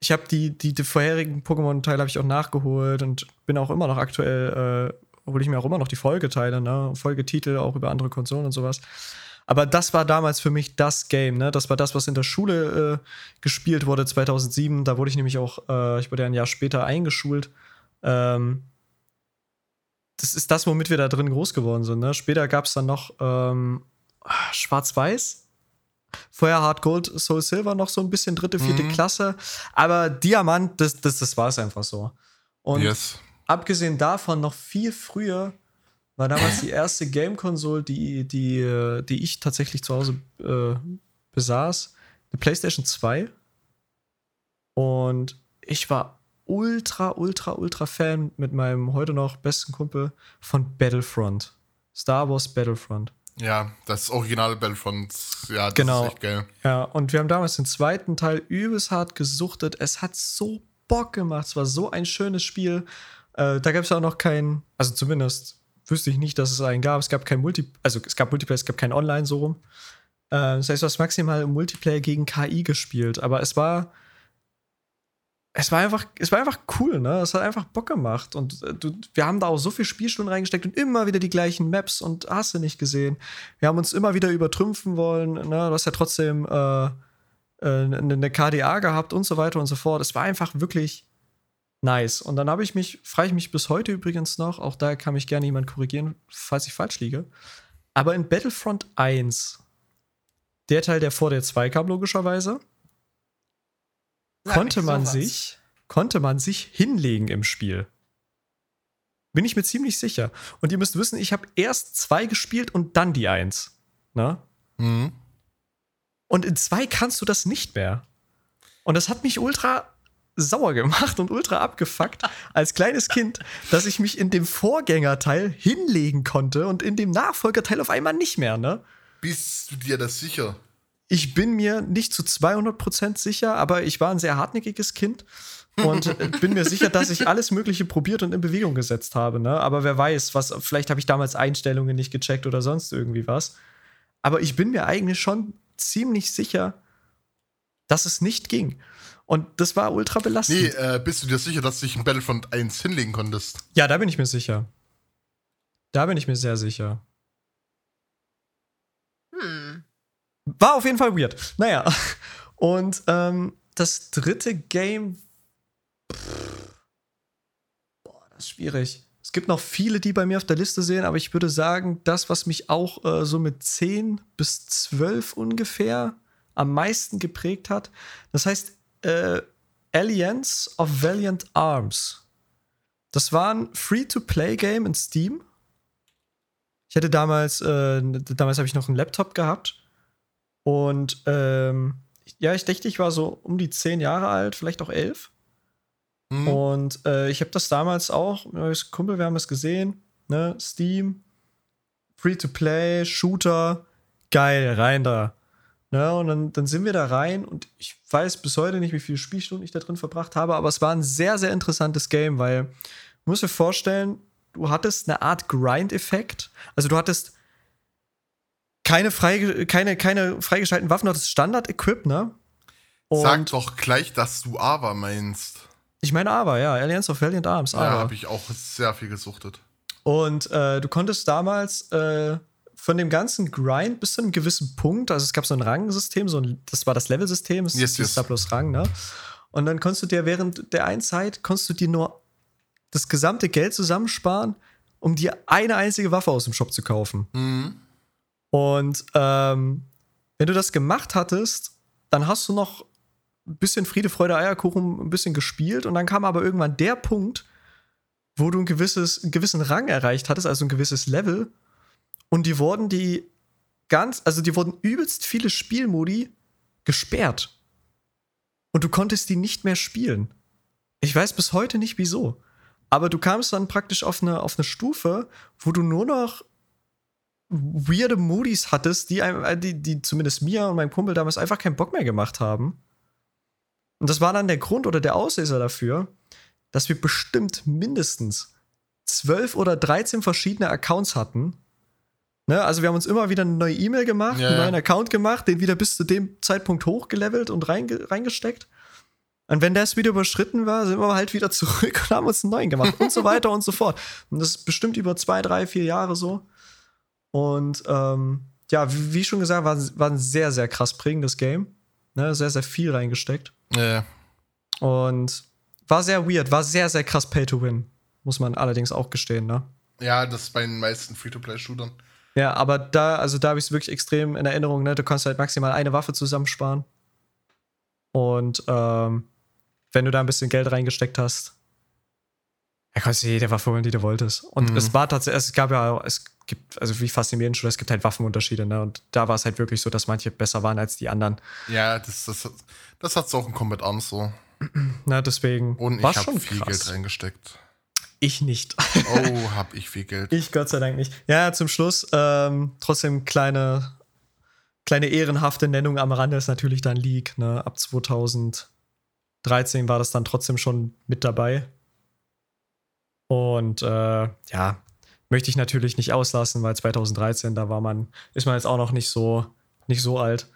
A: ich habe die, die, die vorherigen Pokémon-Teile habe ich auch nachgeholt und bin auch immer noch aktuell, äh, hole ich mir auch immer noch die Folgeteile, ne? Folgetitel auch über andere Konsolen und sowas. Aber das war damals für mich das Game, ne? Das war das, was in der Schule äh, gespielt wurde 2007. Da wurde ich nämlich auch, äh, ich wurde ja ein Jahr später eingeschult. Ähm, das ist das, womit wir da drin groß geworden sind. Ne? Später gab es dann noch ähm, Schwarz-Weiß. Vorher Hard Gold, Soul Silver noch so ein bisschen dritte, vierte
B: Mhm.
A: Klasse. Aber Diamant, das, das, das war es einfach so. Und
B: yes.
A: abgesehen davon, noch viel früher war damals die erste Game-Konsole, die, die, die ich tatsächlich zu Hause äh, besaß, eine PlayStation 2. Und ich war ultra, ultra, ultra Fan mit meinem heute noch besten Kumpel von Battlefront. Star Wars Battlefront.
B: Ja, das originale Battlefront. Ja, das
A: Genau.
B: ist echt geil.
A: Ja, und wir haben damals den zweiten Teil übelst hart gesuchtet. Es hat so Bock gemacht. Es war so ein schönes Spiel. Äh, da gab es auch noch kein, also zumindest wüsste ich nicht, dass es einen gab. Es gab kein Multi, also es gab Multiplayer, es gab kein Online so rum. Äh, das heißt, du hast maximal im Multiplayer gegen KI gespielt. Aber es war, es war einfach, es war einfach cool, ne? Es hat einfach Bock gemacht. Und äh, du, wir haben da auch so viel Spielstunden reingesteckt und immer wieder die gleichen Maps und hast du nicht gesehen. Wir haben uns immer wieder übertrümpfen wollen. Ne? Du hast ja trotzdem äh, äh, eine KDA gehabt und so weiter und so fort. Es war einfach wirklich nice. Und dann habe ich mich, frage ich mich bis heute übrigens noch, auch da kann mich gerne jemand korrigieren, falls ich falsch liege. Aber in Battlefront 1, der Teil, der vor der 2 kam, logischerweise,
C: Sag
A: konnte man
C: sowas.
A: sich, konnte man sich hinlegen im Spiel. Bin ich mir ziemlich sicher. Und ihr müsst wissen, ich habe erst zwei gespielt und dann die eins. Ne?
B: Mhm.
A: Und in zwei kannst du das nicht mehr. Und das hat mich ultra sauer gemacht und ultra abgefuckt als kleines Kind, dass ich mich in dem Vorgängerteil hinlegen konnte und in dem Nachfolgerteil auf einmal nicht mehr, ne?
B: Bist du dir das sicher?
A: Ich bin mir nicht zu 200% sicher, aber ich war ein sehr hartnäckiges Kind und äh, bin mir sicher, dass ich alles Mögliche probiert und in Bewegung gesetzt habe. Ne? Aber wer weiß, was, vielleicht habe ich damals Einstellungen nicht gecheckt oder sonst irgendwie was. Aber ich bin mir eigentlich schon ziemlich sicher, dass es nicht ging. Und das war ultra belastend.
B: Nee, äh, bist du dir sicher, dass du dich in Battlefront 1 hinlegen konntest?
A: Ja, da bin ich mir sicher. Da bin ich mir sehr sicher.
C: Hm.
A: War auf jeden Fall weird. Naja. Und ähm, das dritte Game. Pff, boah, das ist schwierig. Es gibt noch viele, die bei mir auf der Liste sehen, aber ich würde sagen, das, was mich auch äh, so mit 10 bis 12 ungefähr am meisten geprägt hat, das heißt äh, Alliance of Valiant Arms. Das war ein Free-to-Play-Game in Steam. Ich hatte damals, äh, damals habe ich noch einen Laptop gehabt. Und ähm, ja, ich dachte, ich war so um die zehn Jahre alt, vielleicht auch elf.
B: Mhm.
A: Und äh, ich habe das damals auch, meinem Kumpel, wir haben es gesehen, ne, Steam, Free-to-Play, Shooter, geil, rein da. Ne, und dann, dann sind wir da rein und ich weiß bis heute nicht, wie viele Spielstunden ich da drin verbracht habe, aber es war ein sehr, sehr interessantes Game, weil du musst dir vorstellen, du hattest eine Art Grind-Effekt. Also du hattest keine, frei, keine, keine freigeschalteten Waffen, du hattest Standard-Equip, ne? Und
B: Sag doch gleich, dass du Ava meinst.
A: ich meine aber, ja, Alliance of Valiant Arms,
B: Ja,
A: aber.
B: habe ich auch sehr viel gesuchtet.
A: Und äh, du konntest damals äh, von dem ganzen Grind bis zu einem gewissen Punkt, also es gab so ein Rangensystem, so ein, das war das Level-System, es
B: Yes,
A: ist
B: yes.
A: bloß Rang, ne? Und dann konntest du dir während der einen Zeit, konntest du dir nur das gesamte Geld zusammensparen, um dir eine einzige Waffe aus dem Shop zu kaufen.
B: Mhm.
A: Und ähm, wenn du das gemacht hattest, dann hast du noch ein bisschen Friede, Freude, Eierkuchen, ein bisschen gespielt und dann kam aber irgendwann der Punkt, wo du ein gewisses, einen gewissen Rang erreicht hattest, also ein gewisses Level. Und die wurden die ganz, also die wurden übelst viele Spielmodi gesperrt. Und du konntest die nicht mehr spielen. Ich weiß bis heute nicht wieso. Aber du kamst dann praktisch auf eine, auf eine Stufe, wo du nur noch weirde Modis hattest, die, einem, äh, die, die zumindest mir und meinem Kumpel damals einfach keinen Bock mehr gemacht haben. Und das war dann der Grund oder der Auslöser dafür, dass wir bestimmt mindestens 12 oder 13 verschiedene Accounts hatten. Ne? Also wir haben uns immer wieder eine neue E-Mail gemacht,
B: Ja,
A: einen
B: ja.
A: neuen Account gemacht, den wieder bis zu dem Zeitpunkt hochgelevelt und reinge reingesteckt. Und wenn das wieder überschritten war, sind wir halt wieder zurück und haben uns einen neuen gemacht und so weiter und so fort. Und das ist bestimmt über zwei, drei, vier Jahre so. Und ähm, ja, wie, wie schon gesagt, war, war ein sehr, sehr krass prägendes Game. Ne? Sehr, sehr viel reingesteckt.
B: Äh,
A: Und war sehr weird, war sehr, sehr krass Pay to Win. Muss man allerdings auch gestehen, ne?
B: ja, das ist bei den meisten Free-to-Play-Shootern.
A: Ja, aber da, also da habe ich es wirklich extrem in Erinnerung, ne? Du kannst halt maximal eine Waffe zusammensparen. Und ähm, wenn du da ein bisschen Geld reingesteckt hast, da konntest du jede Waffe holen, die du wolltest. Und
B: Mhm.
A: es war tatsächlich, es gab ja, es gibt, also wie jedem Shooter, es gibt halt Waffenunterschiede, ne? Und da war es halt wirklich so, dass manche besser waren als die anderen.
B: Ja, das, das, das hat's auch in Combat Arms so.
A: Na, deswegen
B: Und ich habe
A: schon
B: viel
A: krass.
B: Geld reingesteckt.
A: Ich nicht.
B: Oh, hab ich viel Geld.
A: Ich Gott sei Dank nicht. Ja, zum Schluss ähm, trotzdem kleine, kleine ehrenhafte Nennung am Rande ist natürlich dann League. Ne? Ab 2013 war das dann trotzdem schon mit dabei. Und äh, ja, möchte ich natürlich nicht auslassen, weil 2013, da war man, ist man jetzt auch noch nicht so, nicht so alt.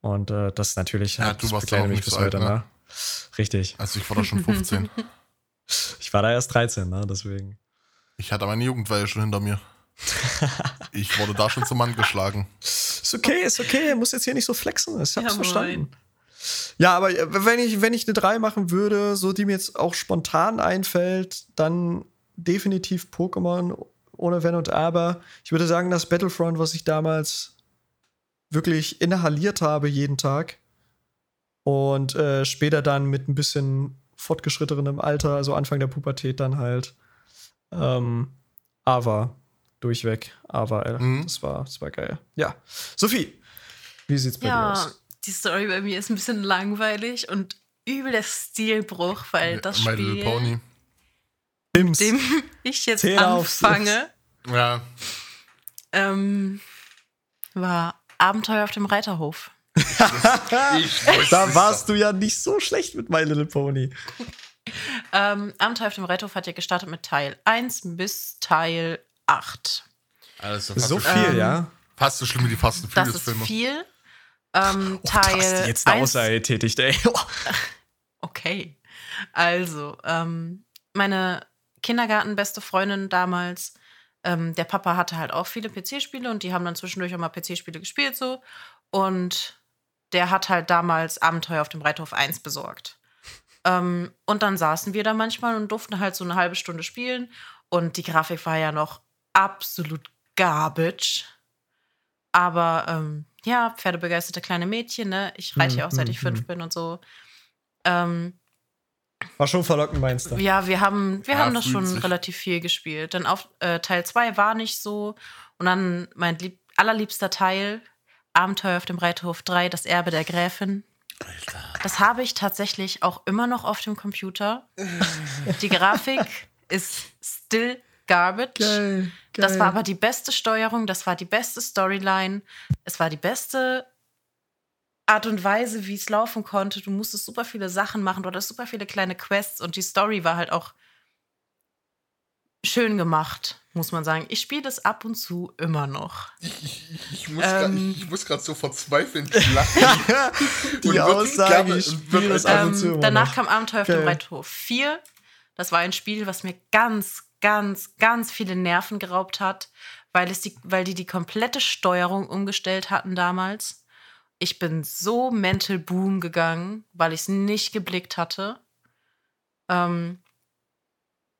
A: Und äh, das ist natürlich,
B: Ja,
A: das
B: du warst auch
A: mich
B: nicht
A: bis
B: so alt,
A: heute,
B: ne?
A: ne? Richtig.
B: Also ich war da schon 15.
A: Ich war da erst 13, ne? Deswegen.
B: Ich hatte meine Jugendweihe schon hinter mir. Ich wurde da schon zum Mann geschlagen.
A: Ist okay, ist okay, muss jetzt hier nicht so flexen. Ich hab's
C: Ja,
A: verstanden. Ja, aber äh, wenn ich, wenn ich eine 3 machen würde, so die mir jetzt auch spontan einfällt, dann definitiv Pokémon ohne Wenn und Aber. Ich würde sagen, das Battlefront, was ich damals wirklich inhaliert habe jeden Tag und äh, später dann mit ein bisschen fortgeschrittenem Alter, also Anfang der Pubertät dann halt ähm, Ava durchweg. Ava, äh,
B: Mhm.
A: das war, das war geil. Ja. Sophie, wie sieht's bei dir
C: Ja,
A: aus?
C: die Story bei mir ist ein bisschen langweilig und übel der Stilbruch, weil das
B: My
C: Spiel,
B: Little Pony.
A: Sims.
C: dem ich jetzt
A: Zähl
C: anfange,
B: Ja,
C: ähm, war Abenteuer auf dem Reiterhof.
A: Da warst du ja nicht so schlecht mit My Little Pony.
C: Ähm, Abenteuer auf dem Reiterhof hat ja gestartet mit Teil 1 bis Teil 8.
B: Also fast
A: So
B: so,
A: viel,
C: Ähm,
A: ja.
B: fast so schlimm wie die Fast and
C: Das ist
B: Filme.
C: viel. Ähm,
A: Oh,
C: Teil
A: du jetzt eine
C: 1
A: Aussage tätigt, ey.
C: Okay. Also, ähm, meine Kindergartenbeste Freundin damals, ähm, der Papa hatte halt auch viele PC-Spiele und die haben dann zwischendurch auch mal PC-Spiele gespielt so. Und der hat halt damals Abenteuer auf dem Reiterhof 1 besorgt. ähm, und dann saßen wir da manchmal und durften halt so eine halbe Stunde spielen. Und die Grafik war ja noch absolut garbage. Aber ähm, ja, pferdebegeisterte kleine Mädchen, ne? Ich reite ja auch seit ich
A: Mhm,
C: fünf bin und so. Ähm,
A: War schon verlockend, meinst du?
C: ja, wir haben, wir
B: Ja,
C: haben das schon
B: sich.
C: relativ viel gespielt. Dann auf äh, Teil 2 war nicht so. Und dann mein lieb allerliebster Teil, Abenteuer auf dem Reiterhof 3, das Erbe der Gräfin. Das habe ich tatsächlich auch immer noch auf dem Computer. Die Grafik ist still garbage.
A: Geil,
C: Das war aber die beste Steuerung, das war die beste Storyline, es war die beste Art und Weise, wie es laufen konnte. Du musstest super viele Sachen machen, du hattest super viele kleine Quests und die Story war halt auch schön gemacht, muss man sagen. Ich spiele das ab und zu immer noch.
B: Ich, ich, ich muss
C: Ähm.
B: gerade so verzweifelnd lachen.
A: Die
B: Und
A: Aussage,
B: gerne-
A: ich spiele das ab und zu immer
C: danach
A: noch.
C: kam Abenteuer auf dem
A: Geil.
C: Reithof 4. Das war ein Spiel, was mir ganz, ganz, ganz viele Nerven geraubt hat, weil, es die, weil die die komplette Steuerung umgestellt hatten damals. Ich bin so mental boom gegangen, weil ich es nicht geblickt hatte. Ähm,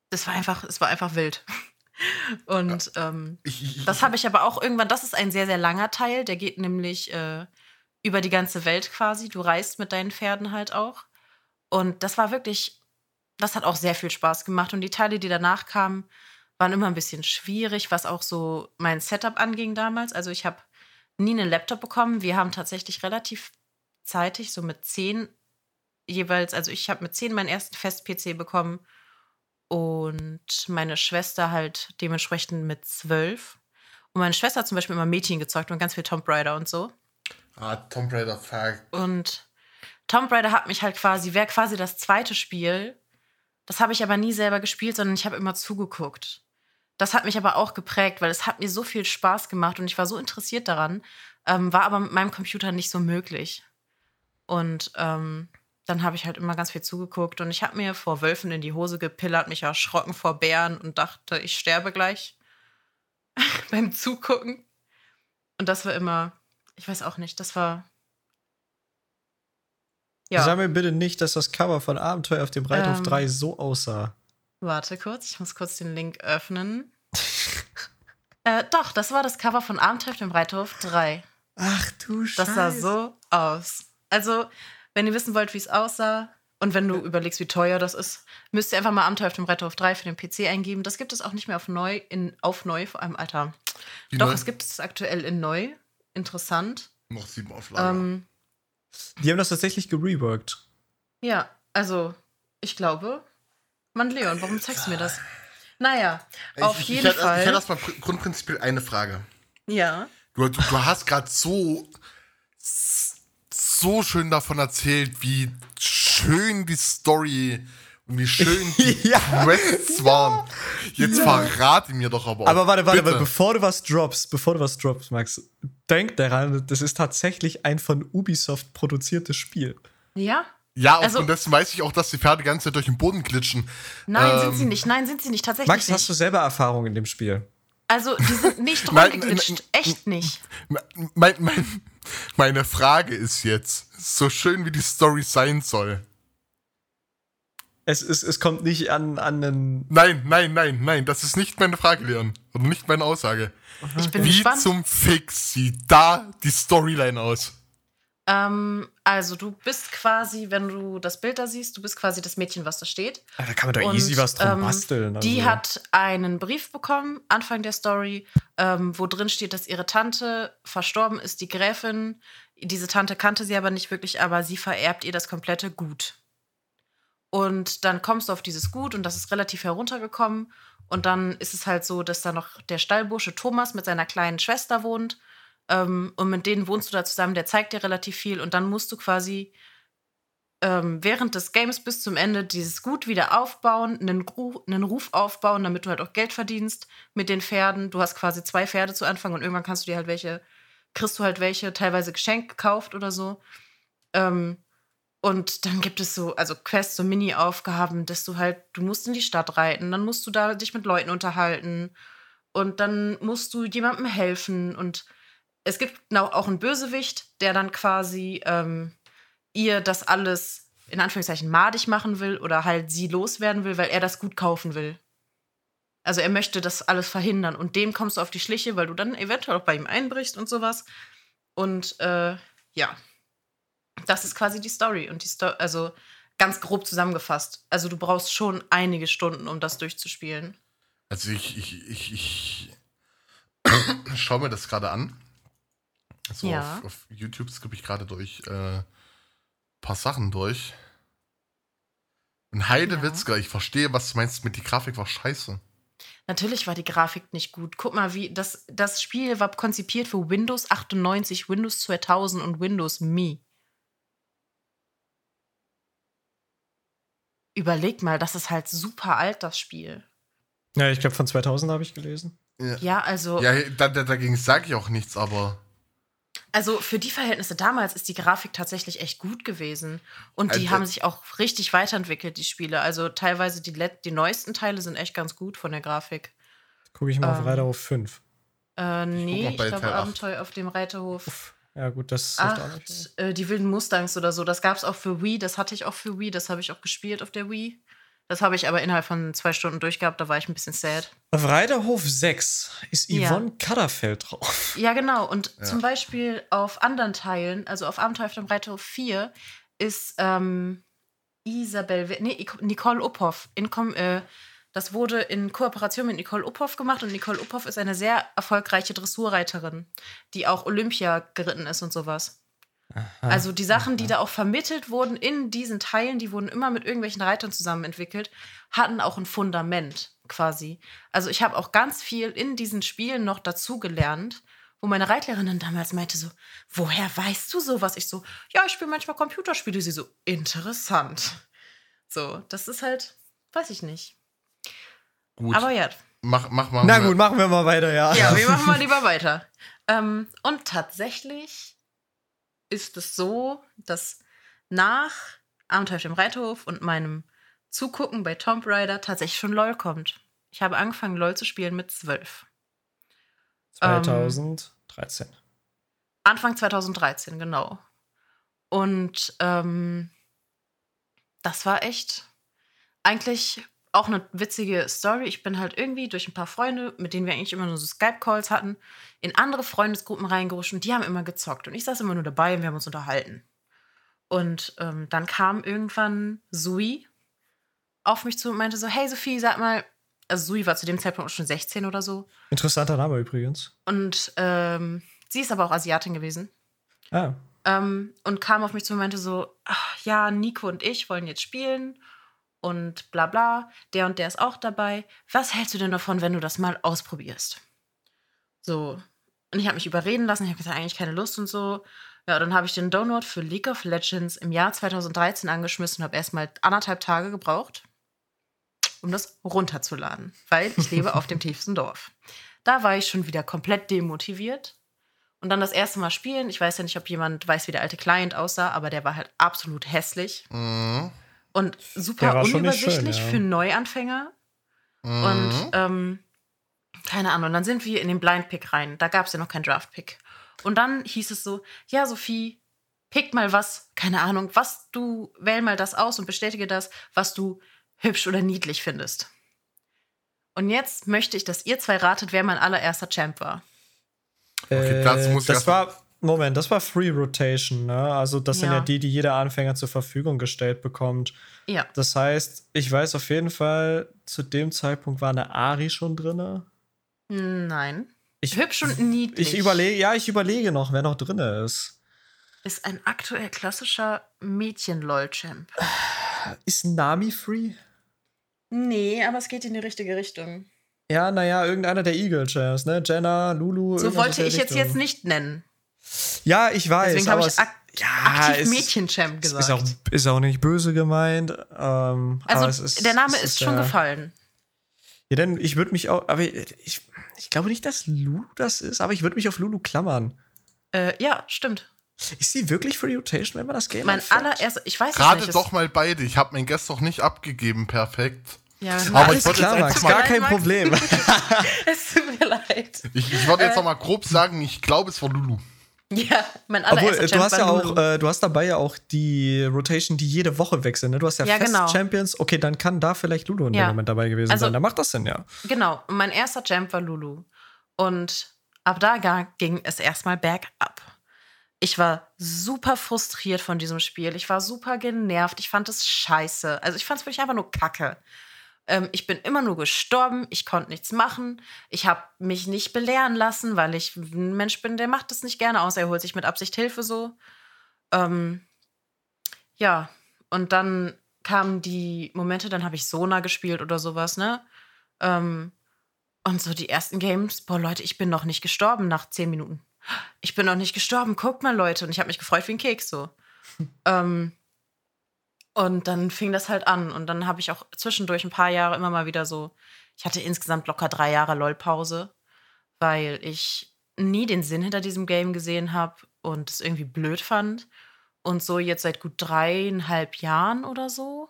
C: das war einfach, es war einfach wild. Und ähm, das habe ich aber auch irgendwann, das ist ein sehr, sehr langer Teil, der geht nämlich äh, über die ganze Welt quasi. Du reist mit deinen Pferden halt auch. Und das war wirklich, das hat auch sehr viel Spaß gemacht. Und die Teile, die danach kamen, waren immer ein bisschen schwierig, was auch so mein Setup anging damals. Also ich habe nie einen Laptop bekommen. Wir haben tatsächlich relativ zeitig, so mit zehn jeweils, also ich habe mit zehn meinen ersten Fest-PC bekommen und meine Schwester halt dementsprechend mit zwölf. Und meine Schwester hat zum Beispiel immer Mädchen gezockt und ganz viel Tomb Raider und so.
B: ah, Tomb Raider, fuck.
C: Und Tomb Raider hat mich halt quasi, wäre quasi das zweite Spiel. Das habe ich aber nie selber gespielt, sondern ich habe immer zugeguckt. Das hat mich aber auch geprägt, weil es hat mir so viel Spaß gemacht und ich war so interessiert daran, ähm, war aber mit meinem Computer nicht so möglich. Und ähm, dann habe ich halt immer ganz viel zugeguckt und ich habe mir vor Wölfen in die Hose gepillert, mich erschrocken vor Bären und dachte, ich sterbe gleich beim Zugucken. Und das war immer, ich weiß auch nicht, das war. Ja.
A: Sag mir bitte nicht, dass das Cover von Abenteuer auf dem Reithof
C: Ähm.
A: 3 so aussah.
C: Warte kurz, ich muss kurz den Link öffnen. äh, doch, das war das Cover von Abenteuer auf dem Reithof 3.
A: Ach du Scheiße.
C: Das sah so aus. Also, wenn ihr wissen wollt, wie es aussah und wenn du überlegst, wie teuer das ist, müsst ihr einfach mal Abenteuer auf dem Reithof 3 für den PC eingeben. Das gibt es auch nicht mehr auf neu, in, auf neu, vor allem, Alter.
B: Wie
C: Doch,
B: neu?
C: es gibt es aktuell in neu. Interessant.
B: Noch sieben Auflagen.
C: Ähm,
A: Die haben das tatsächlich gereworked.
C: ja, also, ich glaube. Mann, Leon, warum zeigst du mir das? Naja, auf
B: ich,
C: jeden
B: ich, hätte-
C: Fall.
B: Ich hätte erstmal pr- grundprinzipiell eine Frage.
C: ja.
B: Du, du, du hast gerade so, so schön davon erzählt, wie schön die Story und wie schön die
A: Ja.
B: Quests waren. Jetzt verrate mir doch aber auch.
A: Aber warte, warte, aber bevor du was droppst, bevor du was droppst, Max, denk daran, das ist tatsächlich ein von Ubisoft produziertes Spiel.
C: Ja?
B: Ja,
C: also-
B: aufgrund dessen weiß ich auch, dass die Pferde die ganze Zeit durch den Boden glitschen.
C: Nein,
B: Ähm,
C: sind sie nicht. Nein, sind sie nicht. Tatsächlich
A: Max,
C: nicht.
A: hast du selber Erfahrung in dem Spiel?
C: Also, die sind nicht rumgeglitscht. Echt nicht.
B: Mein, mein, meine Frage ist jetzt, so schön wie die Story sein soll.
A: Es, es, es kommt nicht an, an einen.
B: Nein, nein, nein, nein, das ist nicht meine Frage, Leon. Und nicht meine Aussage.
C: Ich bin
B: Wie
C: gespannt.
B: zum Fix sieht da die Storyline aus?
C: Ähm, also, du bist quasi, wenn du das Bild da siehst, du bist quasi das Mädchen, was da steht.
A: Ah, da kann man doch
C: Und,
A: easy was drum
C: ähm,
A: basteln.
C: Die
A: also.
C: hat einen Brief bekommen, Anfang der Story, ähm, wo drin steht, dass ihre Tante verstorben ist, die Gräfin. Diese Tante kannte sie aber nicht wirklich, aber sie vererbt ihr das komplette Gut. Und dann kommst du auf dieses Gut und das ist relativ heruntergekommen. Und dann ist es halt so, dass da noch der Stallbursche Thomas mit seiner kleinen Schwester wohnt. Ähm, und mit denen wohnst du da zusammen, der zeigt dir relativ viel. Und dann musst du quasi ähm, während des Games bis zum Ende dieses Gut wieder aufbauen, einen, einen Ruf aufbauen, damit du halt auch Geld verdienst mit den Pferden. Du hast quasi zwei Pferde zu Anfang und irgendwann kannst du dir halt welche, kriegst du halt welche, teilweise geschenkt gekauft oder so. Ähm, und dann gibt es so, also Quests, so Mini-Aufgaben, dass du halt, du musst in die Stadt reiten, dann musst du da dich mit Leuten unterhalten und dann musst du jemandem helfen. Und es gibt auch einen Bösewicht, der dann quasi ähm, ihr das alles in Anführungszeichen madig machen will oder halt sie loswerden will, weil er das gut kaufen will. Also er möchte das alles verhindern und dem kommst du auf die Schliche, weil du dann eventuell auch bei ihm einbrichst und sowas. Und äh, ja, das ist quasi die Story und die Sto also ganz grob zusammengefasst. Also du brauchst schon einige Stunden, um das durchzuspielen.
B: Also ich, ich, ich, ich schaue mir das gerade an. So
C: ja.
B: auf, auf, YouTube skippe ich gerade durch ein äh, paar Sachen durch. Und Heidewitzka, ja. ich verstehe, was du meinst mit die Grafik war scheiße.
C: Natürlich war die Grafik nicht gut. Guck mal, wie das, das Spiel war konzipiert für Windows 98, Windows 2000 und Windows Me. Überleg mal, das ist halt super alt, das Spiel.
A: Ja, ich glaube, von 2000 habe ich gelesen.
B: Ja,
C: ja also.
B: Ja, dagegen sage ich auch nichts, aber
C: also für die Verhältnisse damals ist die Grafik tatsächlich echt gut gewesen. Und die
B: Also-
C: haben sich auch richtig weiterentwickelt, die Spiele. Also teilweise die, die neuesten Teile sind echt ganz gut von der Grafik.
A: Gucke ich mal auf
C: Ähm,
A: Reiterhof 5.
C: Äh, nee, ich
B: bei
C: glaube. Abenteuer auf dem Reiterhof.
A: Ja, gut, das ist auch nicht.
C: 8, äh, die wilden Mustangs oder so. Das gab es auch für Wii, das hatte ich auch für Wii, das habe ich auch gespielt auf der Wii. Das habe ich aber innerhalb von zwei Stunden durchgehabt, da war ich ein bisschen sad.
A: Auf Reiterhof 6 ist
C: Ja.
A: Yvonne Kadderfeld drauf.
C: Ja, genau. Und
B: Ja.
C: zum Beispiel auf anderen Teilen, also auf Abenteuer auf dem Reiterhof 4, ist ähm, Isabel, nee, Nicole Uphoff. In, äh, das wurde in Kooperation mit Nicole Uphoff gemacht und Nicole Uphoff ist eine sehr erfolgreiche Dressurreiterin, die auch Olympia geritten ist und sowas. Also die Sachen, die da auch vermittelt wurden in diesen Teilen, die wurden immer mit irgendwelchen Reitern zusammen entwickelt, hatten auch ein Fundament quasi. Also ich habe auch ganz viel in diesen Spielen noch dazu gelernt, wo meine Reitlehrerin dann damals meinte so, woher weißt du sowas? Ich so, ja, ich spiele manchmal Computerspiele. Sie so, interessant. So, das ist halt, weiß ich nicht.
B: Gut.
C: Aber ja,
B: mach, mach mal.
A: Na gut, machen wir mal weiter, ja.
C: ja, wir machen mal lieber weiter. Ähm, und tatsächlich ist es so, dass nach Abenteuer auf dem Reiterhof und meinem Zugucken bei Tomb Raider tatsächlich schon LOL kommt. Ich habe angefangen, LOL zu spielen mit zwölf.
A: 2013.
C: Anfang 2013, genau. Und ähm, das war echt eigentlich auch eine witzige Story. Ich bin halt irgendwie durch ein paar Freunde, mit denen wir eigentlich immer nur so Skype-Calls hatten, in andere Freundesgruppen reingerutscht und die haben immer gezockt. Und ich saß immer nur dabei und wir haben uns unterhalten. Und ähm, dann kam irgendwann Sui auf mich zu und meinte so: Hey Sophie, sag mal, also Sui war zu dem Zeitpunkt auch schon 16 oder so.
A: Interessanter Name übrigens.
C: Und ähm, sie ist aber auch Asiatin gewesen.
A: Ah,
C: Ähm, und kam auf mich zu und meinte so, ja, Nico und ich wollen jetzt spielen und bla bla, der und der ist auch dabei. Was hältst du denn davon, wenn du das mal ausprobierst? So. Und ich habe mich überreden lassen, ich habe gesagt, eigentlich keine Lust und so. Ja, dann habe ich den Download für League of Legends im Jahr 2013 angeschmissen und habe erstmal anderthalb Tage gebraucht, um das runterzuladen, weil ich lebe auf dem tiefsten Dorf. Da war ich schon wieder komplett demotiviert. Und dann das erste Mal spielen. Ich weiß ja nicht, ob jemand weiß, wie der alte Client aussah, aber der war halt absolut hässlich
B: Mhm.
C: Und super unübersichtlich
A: schön, ja.
C: für Neuanfänger.
B: Mhm.
C: Und ähm, keine Ahnung, dann sind wir in den Blind Pick rein. Da gab es ja noch keinen Draft Pick. Und dann hieß es so: Ja, Sophie, pick mal was, keine Ahnung, was du, wähl mal das aus und bestätige das, was du hübsch oder niedlich findest. Und jetzt möchte ich, dass ihr zwei ratet, wer mein allererster Champ war.
B: Okay, das muss ich
A: das
B: erst-
A: war, Moment, das war Free Rotation, ne? Also, das sind
C: Ja.
A: ja die, die jeder Anfänger zur Verfügung gestellt bekommt.
C: Ja.
A: Das heißt, ich weiß auf jeden Fall, zu dem Zeitpunkt war eine Ari schon drin.
C: Nein.
A: Ich,
C: Hübsch und niedlich.
A: ich überlege, ja, ich überlege noch, wer noch drin ist.
C: Ist ein aktuell klassischer Mädchen-LOL-Champ.
A: Ist Nami free?
C: Nee, aber es geht in die richtige Richtung.
A: Ja, naja, irgendeiner der Eagle Champs, ne? Jenna, Lulu.
C: So wollte ich
A: der
C: jetzt,
A: Richtung.
C: jetzt nicht nennen.
A: Ja, ich weiß.
C: Deswegen habe ich
A: es-
C: ak
A: ja,
C: aktiv Mädchen-Champ
A: Es
C: gesagt.
A: ist auch, ist auch nicht böse gemeint. Ähm, aber es
C: also,
A: ist,
C: der Name
A: es
C: ist, schon
A: ja-
C: gefallen.
A: Ja, denn ich würde mich auch, aber ich, ich glaube nicht, dass Lulu das ist, aber ich würde mich auf Lulu klammern.
C: Äh, ja, stimmt.
A: Ist sie wirklich Free Rotation, wenn man das Game
C: Mein allererster, ich weiß es
B: Gerade
C: nicht. es-
B: doch mal beide. Ich habe mein Guest doch nicht abgegeben, perfekt.
C: Ja,
B: Aber ich
A: Alles
B: wollte
A: klar,
B: jetzt
A: Max, gar kein
C: Max.
A: Problem.
C: es tut mir leid.
B: Ich, ich wollte jetzt
C: Äh.
B: noch mal grob sagen, ich glaube, es war Lulu.
C: Ja, mein
A: Obwohl,
C: allererster
A: äh, du hast ja auch, äh, du hast dabei ja auch die Rotation, die jede Woche wechselt. Ne? Du hast ja,
C: Ja,
A: Fest
C: genau.
A: Champions. Okay, dann kann da vielleicht Lulu in
C: Ja.
A: dem Moment dabei gewesen
C: Also-
A: sein. Da macht das Sinn, ja.
C: Genau, und mein erster Champ war Lulu. Und ab da ging es erstmal bergab. Ich war super frustriert von diesem Spiel. Ich war super genervt. Ich fand es scheiße. Also ich fand es wirklich einfach nur kacke. Ähm, ich bin immer nur gestorben. Ich konnte nichts machen. Ich habe mich nicht belehren lassen, weil ich ein Mensch bin, der macht das nicht gerne, außer er holt sich mit Absicht Hilfe so. Ähm, ja, und dann kamen die Momente, dann habe ich Sona gespielt oder sowas, ne? Ähm, und so die ersten Games, boah, Leute, ich bin noch nicht gestorben nach zehn Minuten. Ich bin noch nicht gestorben, guckt mal, Leute. Und ich habe mich gefreut wie ein Keks so. ähm, Und dann fing das halt an. Und dann habe ich auch zwischendurch ein paar Jahre immer mal wieder so, ich hatte insgesamt locker drei Jahre LOL-Pause, weil ich nie den Sinn hinter diesem Game gesehen habe und es irgendwie blöd fand. Und so jetzt seit gut dreieinhalb Jahren oder so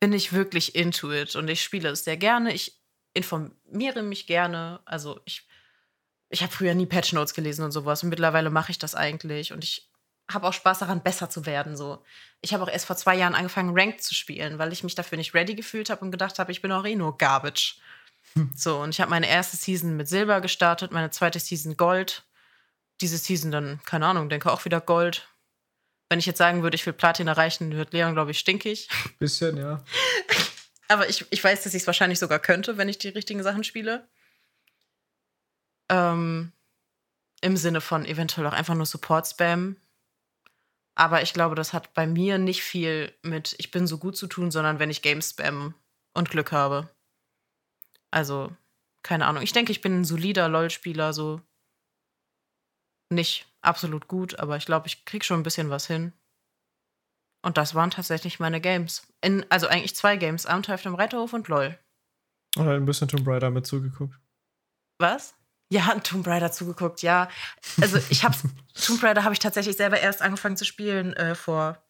C: bin ich wirklich into it und ich spiele es sehr gerne. Ich informiere mich gerne. Also ich, ich habe früher nie Patch Notes gelesen und sowas und mittlerweile mache ich das eigentlich und ich habe auch Spaß daran, besser zu werden. So. Ich habe auch erst vor zwei Jahren angefangen, Ranked zu spielen, weil ich mich dafür nicht ready gefühlt habe und gedacht habe, ich bin auch eh nur Garbage. Hm. So, und ich habe meine erste Season mit Silber gestartet, meine zweite Season Gold. Diese Season dann, keine Ahnung, denke auch wieder Gold. Wenn ich jetzt sagen würde, ich will Platin erreichen, wird Leon, glaube ich, stinkig.
A: Bisschen, ja.
C: Aber ich, ich weiß, dass ich es wahrscheinlich sogar könnte, wenn ich die richtigen Sachen spiele. Ähm, Im Sinne von eventuell auch einfach nur Support-Spam. Aber ich glaube, das hat bei mir nicht viel mit ich bin so gut zu tun, sondern wenn ich Games spam und Glück habe. Also, keine Ahnung. Ich denke, ich bin ein solider LOL-Spieler, so nicht absolut gut, aber ich glaube, ich krieg schon ein bisschen was hin. Und das waren tatsächlich meine Games. In, also eigentlich zwei Games, Abenteuer auf dem Reiterhof und LOL.
A: Und ein bisschen Tomb Raider mit zugeguckt.
C: Was? Ja, Tomb Raider zugeguckt, ja. Also ich habe Tomb Raider habe ich tatsächlich selber erst angefangen zu spielen äh, vor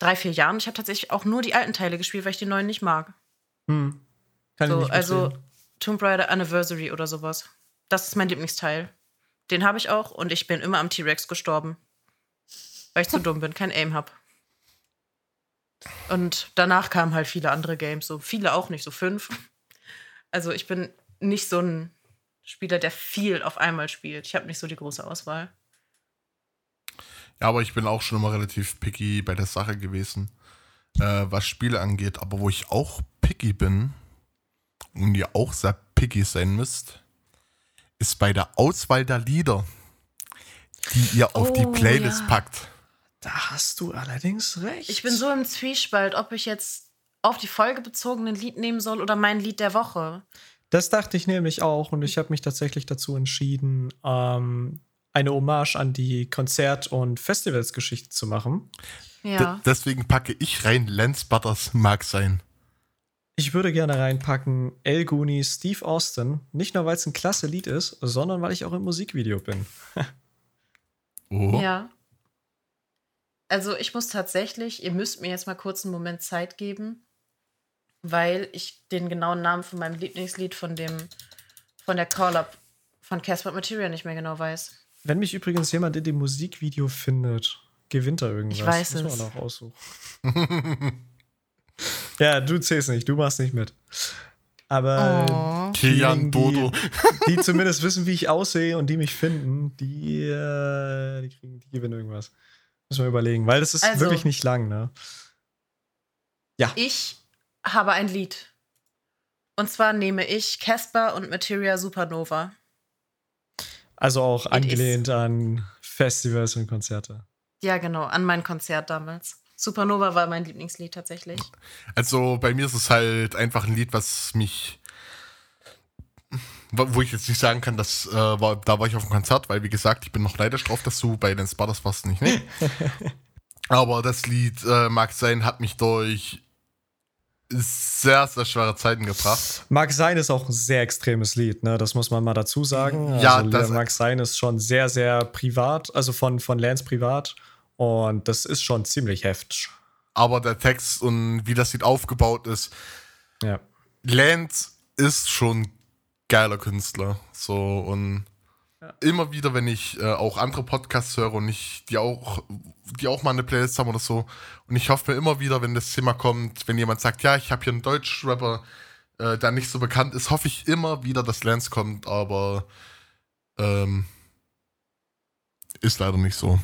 C: drei, vier Jahren. Ich habe tatsächlich auch nur die alten Teile gespielt, weil ich die neuen nicht mag. Hm. Kann so, ich nicht also Tomb Raider Anniversary oder sowas. Das ist mein Lieblingsteil. Den habe ich auch und ich bin immer am T-Rex gestorben. Weil ich zu dumm bin, kein Aim habe. Und danach kamen halt viele andere Games, so viele auch nicht, so fünf. Also ich bin nicht so ein Spieler, der viel auf einmal spielt. Ich habe nicht so die große Auswahl.
B: Ja, aber ich bin auch schon immer relativ picky bei der Sache gewesen, äh, was Spiele angeht. Aber wo ich auch picky bin und ihr auch sehr picky sein müsst, ist bei der Auswahl der Lieder, die ihr auf oh, die Playlist ja. packt.
A: Da hast du allerdings recht.
C: Ich bin so im Zwiespalt, ob ich jetzt auf die Folge bezogenen Lied nehmen soll oder mein Lied der Woche.
A: Das dachte ich nämlich auch und ich habe mich tatsächlich dazu entschieden, ähm, eine Hommage an die Konzert- und Festivalsgeschichte zu machen.
B: Ja. deswegen packe ich rein, Lance Butters mag sein.
A: Ich würde gerne reinpacken El Guni, Steve Austin. Nicht nur, weil es ein klasse Lied ist, sondern weil ich auch im Musikvideo bin.
C: oh. Ja. Also ich muss tatsächlich, ihr müsst mir jetzt mal kurz einen Moment Zeit geben, weil ich den genauen Namen von meinem Lieblingslied von dem, von der Call-Up von Casper Material nicht mehr genau weiß.
A: Wenn mich übrigens jemand in dem Musikvideo findet, gewinnt er irgendwas. Ich weiß Muss es. man auch aussuchen. Ja, du zählst nicht, du machst nicht mit. Aber
B: oh. Kian Dodo.
A: Die, die, zumindest wissen, wie ich aussehe und die mich finden, die, äh, die, kriegen, die gewinnen irgendwas. Müssen wir überlegen, weil das ist also, wirklich nicht lang, ne?
C: Ja. Ich habe ein Lied. Und zwar nehme ich Casper und Materia Supernova.
A: Also auch It angelehnt is. an Festivals und Konzerte.
C: Ja, genau, an mein Konzert damals. Supernova war mein Lieblingslied tatsächlich.
B: Also bei mir ist es halt einfach ein Lied, was mich wo ich jetzt nicht sagen kann, dass äh, war, da war ich auf dem Konzert, weil wie gesagt, ich bin noch neidisch drauf, dass du bei den Sputters warst nicht, ne? Aber das Lied äh, mag sein, hat mich durch sehr, sehr schwere Zeiten gebracht.
A: Mag sein ist auch ein sehr extremes Lied, ne? Das muss man mal dazu sagen. Ja, also, das mag sein ist schon sehr, sehr privat, also von, von Lance privat. Und das ist schon ziemlich heftig.
B: Aber der Text und wie das Lied aufgebaut ist.
A: Ja.
B: Lance ist schon geiler Künstler. So und ja. immer wieder, wenn ich äh, auch andere Podcasts höre und ich die auch, die auch mal eine Playlist haben oder so. Und ich hoffe mir immer wieder, wenn das Thema kommt, wenn jemand sagt, ja, ich habe hier einen Deutsch-Rapper, äh, der nicht so bekannt ist, hoffe ich immer wieder, dass Lance kommt, aber ähm, ist leider nicht so.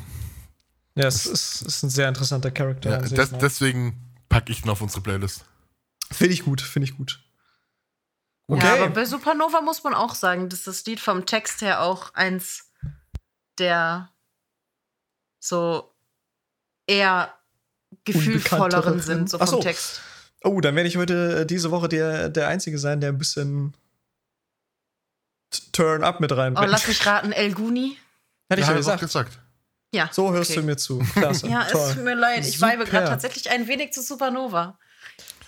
A: Ja, es ist, ist ein sehr interessanter Charakter. Ja,
B: des, ne? deswegen packe ich ihn auf unsere Playlist.
A: Finde ich gut, finde ich gut.
C: Okay. Ja, aber bei Supernova muss man auch sagen, dass das Lied vom Text her auch eins der so eher gefühlvolleren sind, so vom so. Text.
A: Oh, dann werde ich heute äh, diese Woche der, der Einzige sein, der ein bisschen Turn Up mit reinbringt.
C: Oh, lass mich raten, El Guni?
A: Hätte ich ja, gesagt. gesagt.
C: Ja.
A: So hörst
C: okay.
A: du mir zu. Klasse.
C: Ja,
A: Toll.
C: es tut mir leid. Ich
A: Super.
C: weibe gerade tatsächlich ein wenig zu Supernova.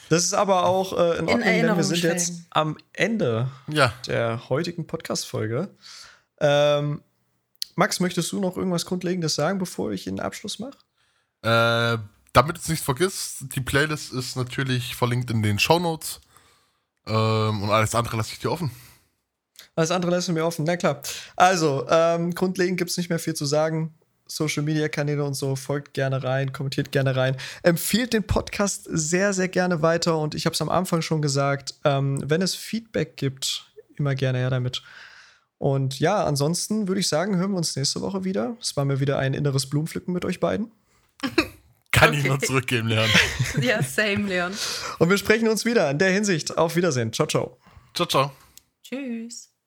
A: Das ist aber auch äh, in Ordnung, denn wir sind jetzt am Ende
B: Ja.
A: der heutigen Podcast-Folge. Ähm, Max, möchtest du noch irgendwas Grundlegendes sagen, bevor ich den Abschluss mache?
B: Äh, damit es nicht vergisst, die Playlist ist natürlich verlinkt in den Shownotes. Ähm, und alles andere lasse ich dir offen.
A: Alles andere lassen wir offen. Na klar. Also, ähm, grundlegend gibt es nicht mehr viel zu sagen. Social Media Kanäle und so, folgt gerne rein, kommentiert gerne rein, empfiehlt den Podcast sehr, sehr gerne weiter. Und ich habe es am Anfang schon gesagt, ähm, wenn es Feedback gibt, immer gerne her damit. Und ja, ansonsten würde ich sagen, hören wir uns nächste Woche wieder. Es war mir wieder ein inneres Blumenpflücken mit euch beiden.
B: Kann ich
C: Okay.
B: nur zurückgeben, Leon.
C: Ja, same, Leon.
A: Und wir sprechen uns wieder. In der Hinsicht, auf Wiedersehen. Ciao, ciao.
B: Ciao, ciao.
C: Tschüss.